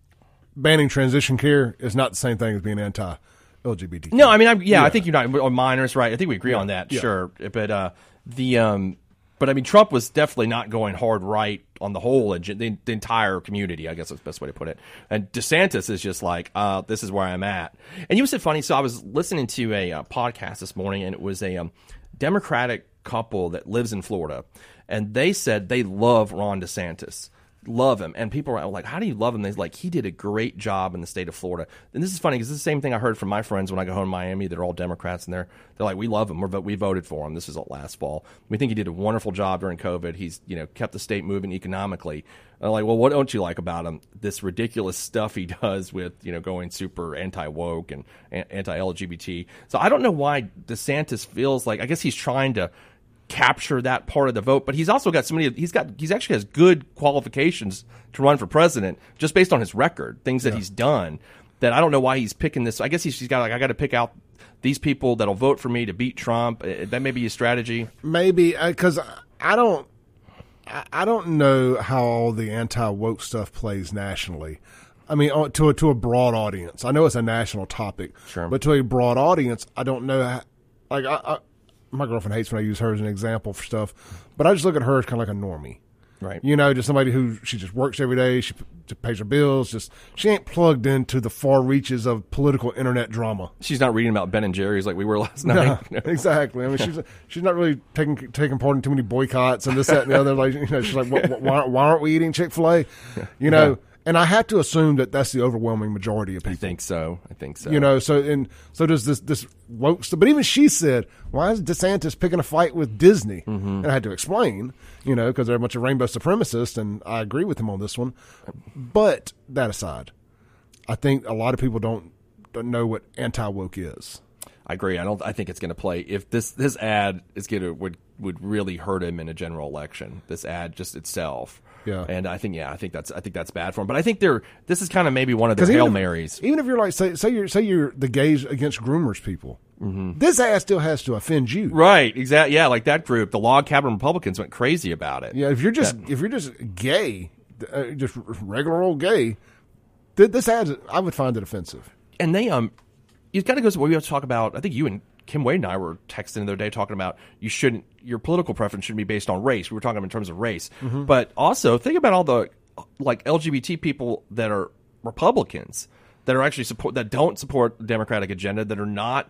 banning transition care is not the same thing as being anti. LGBT. No, I mean, I, yeah, yeah, I think you're not on minors, right? I think we agree yeah. on that, yeah. sure. But uh, the um, but I mean, Trump was definitely not going hard right on the whole, the, the entire community. I guess that's the best way to put it. And DeSantis is just like, uh, this is where I'm at. And you said funny. So I was listening to a uh, podcast this morning, and it was a um, Democratic couple that lives in Florida, and they said they love Ron DeSantis love him. And people are like, how do you love him? They're like, he did a great job in the state of Florida. And this is funny because this is the same thing I heard from my friends when I go home to Miami. They're all Democrats and they're, they're like, we love him. We're, we voted for him. This is last fall. We think he did a wonderful job during COVID. He's, you know, kept the state moving economically. And like, well, what don't you like about him? This ridiculous stuff he does with, you know, going super anti woke and anti LGBT. So I don't know why DeSantis feels like, I guess he's trying to capture that part of the vote. But he's also got so many. He's got he's actually has good qualifications to run for president just based on his record, things that yeah. he's done. That I don't know why he's picking this. I guess he's, he's got like I got to pick out these people that'll vote for me to beat Trump. Uh, that may be his strategy. Maybe because uh, I don't. I don't know how all the anti woke stuff plays nationally. I mean, uh, to a, to a broad audience. I know it's a national topic, sure. but to a broad audience, I don't know. How, like, I, my girlfriend hates when I use her as an example for stuff, but I just look at her as kind of like a normie. Right. You know, just somebody who she just works every day. She just pays her bills. Just she ain't plugged into the far reaches of political internet drama. She's not reading about Ben and Jerry's like we were last night. No, exactly. I mean, she's she's not really taking taking part in too many boycotts and this that and the other. Like you know, she's like, why, why aren't we eating Chick Fil A? You know. Yeah and I have to assume that that's the overwhelming majority of people. I think so. I think so. You know, so and so does this this woke stuff. But even she said, "Why is DeSantis picking a fight with Disney?" Mm-hmm. And I had to explain, you know, because they're a bunch of rainbow supremacists, and I agree with him on this one. But that aside, I think a lot of people don't don't know what anti woke is. I agree. I don't. I think it's going to play. If this this ad is going to would would really hurt him in a general election. This ad just itself. Yeah. And I think yeah, I think that's I think that's bad for him. But I think they're this is kind of maybe one of the hail if, marys. Even if you're like say say you're say you're the gays against groomers people. Mm-hmm. This ad still has to offend you, right? Exactly. Yeah, like that group, the log cabin Republicans went crazy about it. Yeah, if you're just that, if you're just gay, uh, just regular old gay, th- this ad I would find it offensive. And they um, you've got to go. So we have to talk about. I think you and Kim Wade and I were texting the other day talking about you shouldn't your political preference shouldn't be based on race. We were talking in terms of race, mm-hmm. but also think about all the like LGBT people that are Republicans that are actually support that don't support the Democratic agenda that are not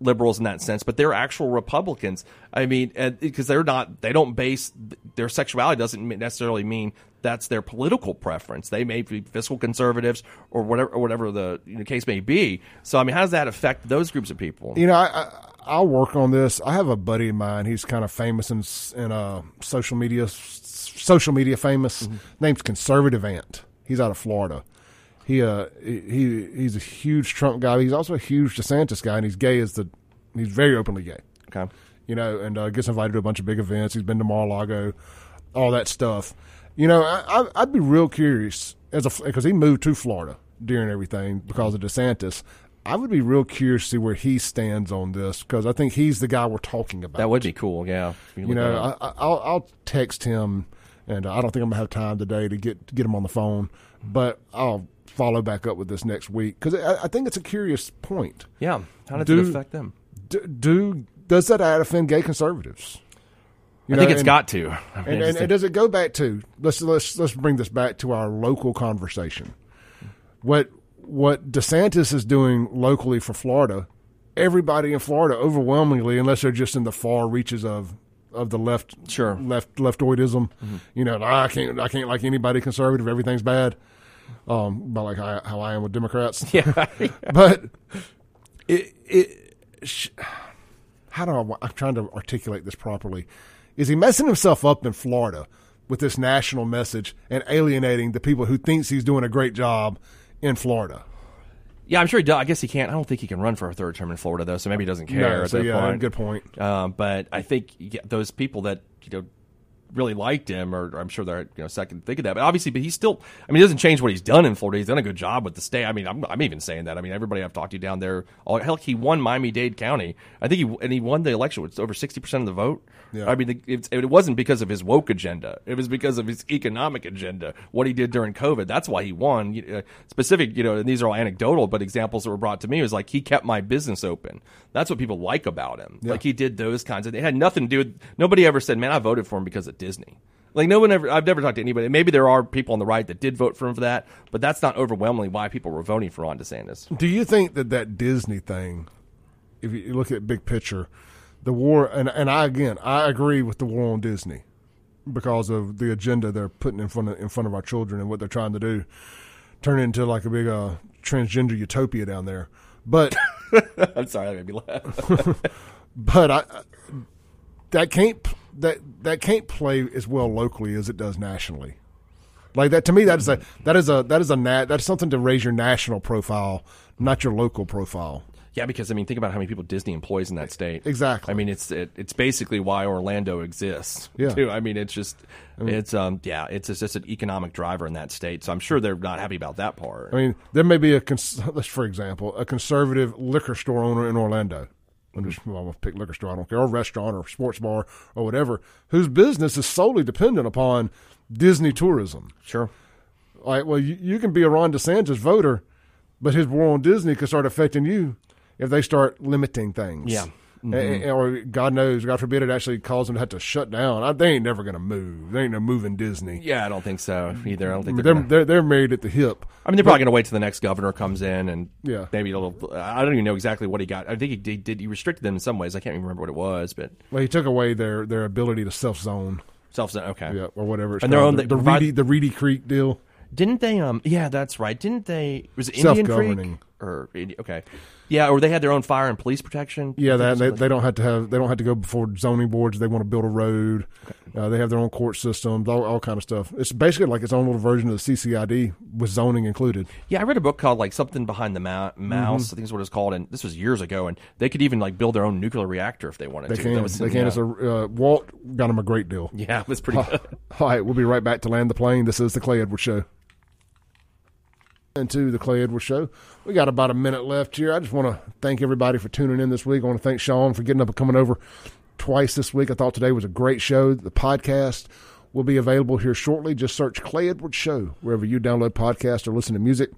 liberals in that sense, but they're actual Republicans. I mean, because they're not, they don't base their sexuality doesn't necessarily mean that's their political preference. They may be fiscal conservatives or whatever, or whatever the you know, case may be. So, I mean, how does that affect those groups of people? You know, I, I will work on this. I have a buddy of mine. He's kind of famous in in uh, social media, social media famous. Mm-hmm. Name's Conservative Ant. He's out of Florida. He uh he he's a huge Trump guy. He's also a huge DeSantis guy, and he's gay as the he's very openly gay. Okay, you know, and uh, gets invited to a bunch of big events. He's been to Mar-a-Lago, all that stuff. You know, I, I'd be real curious as a because he moved to Florida during everything because of DeSantis. I would be real curious to see where he stands on this because I think he's the guy we're talking about. That would be cool, yeah. You, you know, I, will I'll text him, and I don't think I'm gonna have time today to get to get him on the phone, but I'll follow back up with this next week because I, I, think it's a curious point. Yeah, how does do, it affect them? Do, do does that add offend gay conservatives? You I know, think it's and, got to. I mean, and, and, and does it go back to let's let's let's bring this back to our local conversation. What what DeSantis is doing locally for Florida, everybody in Florida overwhelmingly, unless they're just in the far reaches of of the left, sure, left leftoidism. Mm-hmm. You know, I can't I can't like anybody conservative. Everything's bad. Um, about like how, how I am with Democrats. Yeah, but it it. Sh- how do I? I'm trying to articulate this properly. Is he messing himself up in Florida with this national message and alienating the people who thinks he's doing a great job in Florida? Yeah, I'm sure he does. I guess he can't. I don't think he can run for a third term in Florida though, so maybe he doesn't care no, so yeah, point. Good point. Um, but I think yeah, those people that you know really liked him, or, or I'm sure they're you know second think of that. But obviously, but he's still. I mean, he doesn't change what he's done in Florida. He's done a good job with the state. I mean, I'm, I'm even saying that. I mean, everybody I've talked to down there, all, hell, he won Miami Dade County. I think he and he won the election with over sixty percent of the vote. Yeah. I mean, it, it wasn't because of his woke agenda. It was because of his economic agenda. What he did during COVID. That's why he won. Uh, specific, you know, and these are all anecdotal, but examples that were brought to me was like he kept my business open. That's what people like about him. Yeah. Like he did those kinds of. It had nothing to do with. Nobody ever said, "Man, I voted for him because of Disney." Like no one ever. I've never talked to anybody. Maybe there are people on the right that did vote for him for that, but that's not overwhelmingly why people were voting for Ron DeSantis. Do you think that that Disney thing, if you look at big picture, the war and and I again I agree with the war on Disney because of the agenda they're putting in front of in front of our children and what they're trying to do, turn it into like a big uh, transgender utopia down there. But I'm sorry, that made me laugh. but I that can't that that can't play as well locally as it does nationally. Like that to me, that is a that is a that is a nat that's something to raise your national profile, not your local profile. Yeah, because I mean, think about how many people Disney employs in that state. Exactly. I mean, it's it, it's basically why Orlando exists. Yeah. Too. I mean, it's just I mean, it's um yeah, it's just, an economic driver in that state. So I'm sure they're not happy about that part. I mean, there may be a let's for example a conservative liquor store owner in Orlando I'm just well, I'll pick liquor store, I don't care, or restaurant or sports bar or whatever, whose business is solely dependent upon Disney tourism. Sure. Like, well, you, you can be a Ron DeSantis voter, but his war on Disney could start affecting you if they start limiting things. Yeah. Mm-hmm. or God knows, God forbid, it actually causes them to have to shut down. I, they ain't never going to move. They ain't no moving Disney. Yeah, I don't think so either. I don't think they're they're, they're, they're married at the hip. I mean, they're probably going to wait till the next governor comes in and yeah, maybe a little. I don't even know exactly what he got. I think he did. did he restricted them in some ways. I can't even remember what it was, but well, he took away their their ability to self zone. Self zone, okay, yeah, or whatever. and their own the, the Reedy the Reedy Creek deal. Didn't they? Um, yeah, that's right. Didn't they? Was it Indian Creek or okay? Yeah, or they had their own fire and police protection. Yeah, that they, they don't have to have they don't have to go before zoning boards. They want to build a road. Okay. Uh, they have their own court systems, all, all kind of stuff. It's basically like its own little version of the CCID with zoning included. Yeah, I read a book called like something behind the mouse. Mm-hmm. I think is what it's called, and this was years ago. And they could even like build their own nuclear reactor if they wanted they to. Can. Was, they can. It's a uh, Walt got them a great deal. Yeah, it was pretty good. all right, we'll be right back to land the plane. This is the Clay Edwards Show into the Clay Edwards Show. We got about a minute left here. I just want to thank everybody for tuning in this week. I want to thank Shaun for getting up and coming over twice this week. I thought today was a great show. The podcast will be available here shortly. Just search Clay Edwards Show wherever you download podcasts or listen to music.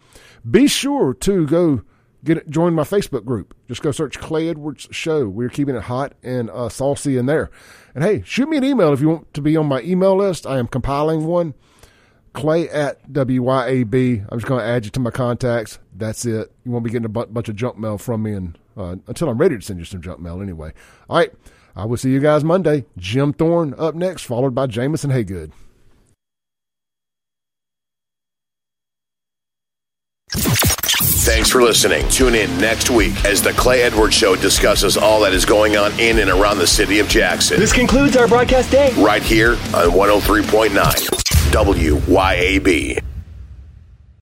Be sure to go get it, join my Facebook group. Just go search Clay Edwards Show. We're keeping it hot and uh, saucy in there. And hey, shoot me an email if you want to be on my email list. I am compiling one. Clay at WYAB. I'm just going to add you to my contacts. That's it. You won't be getting a b- bunch of junk mail from me and, uh, until I'm ready to send you some junk mail anyway. All right. I will see you guys Monday. Jim Thorne up next, followed by Jameson Haygood. Thanks for listening. Tune in next week as the Clay Edwards Show discusses all that is going on in and around the city of Jackson. This concludes our broadcast day. Right here on 103.9 WYAB.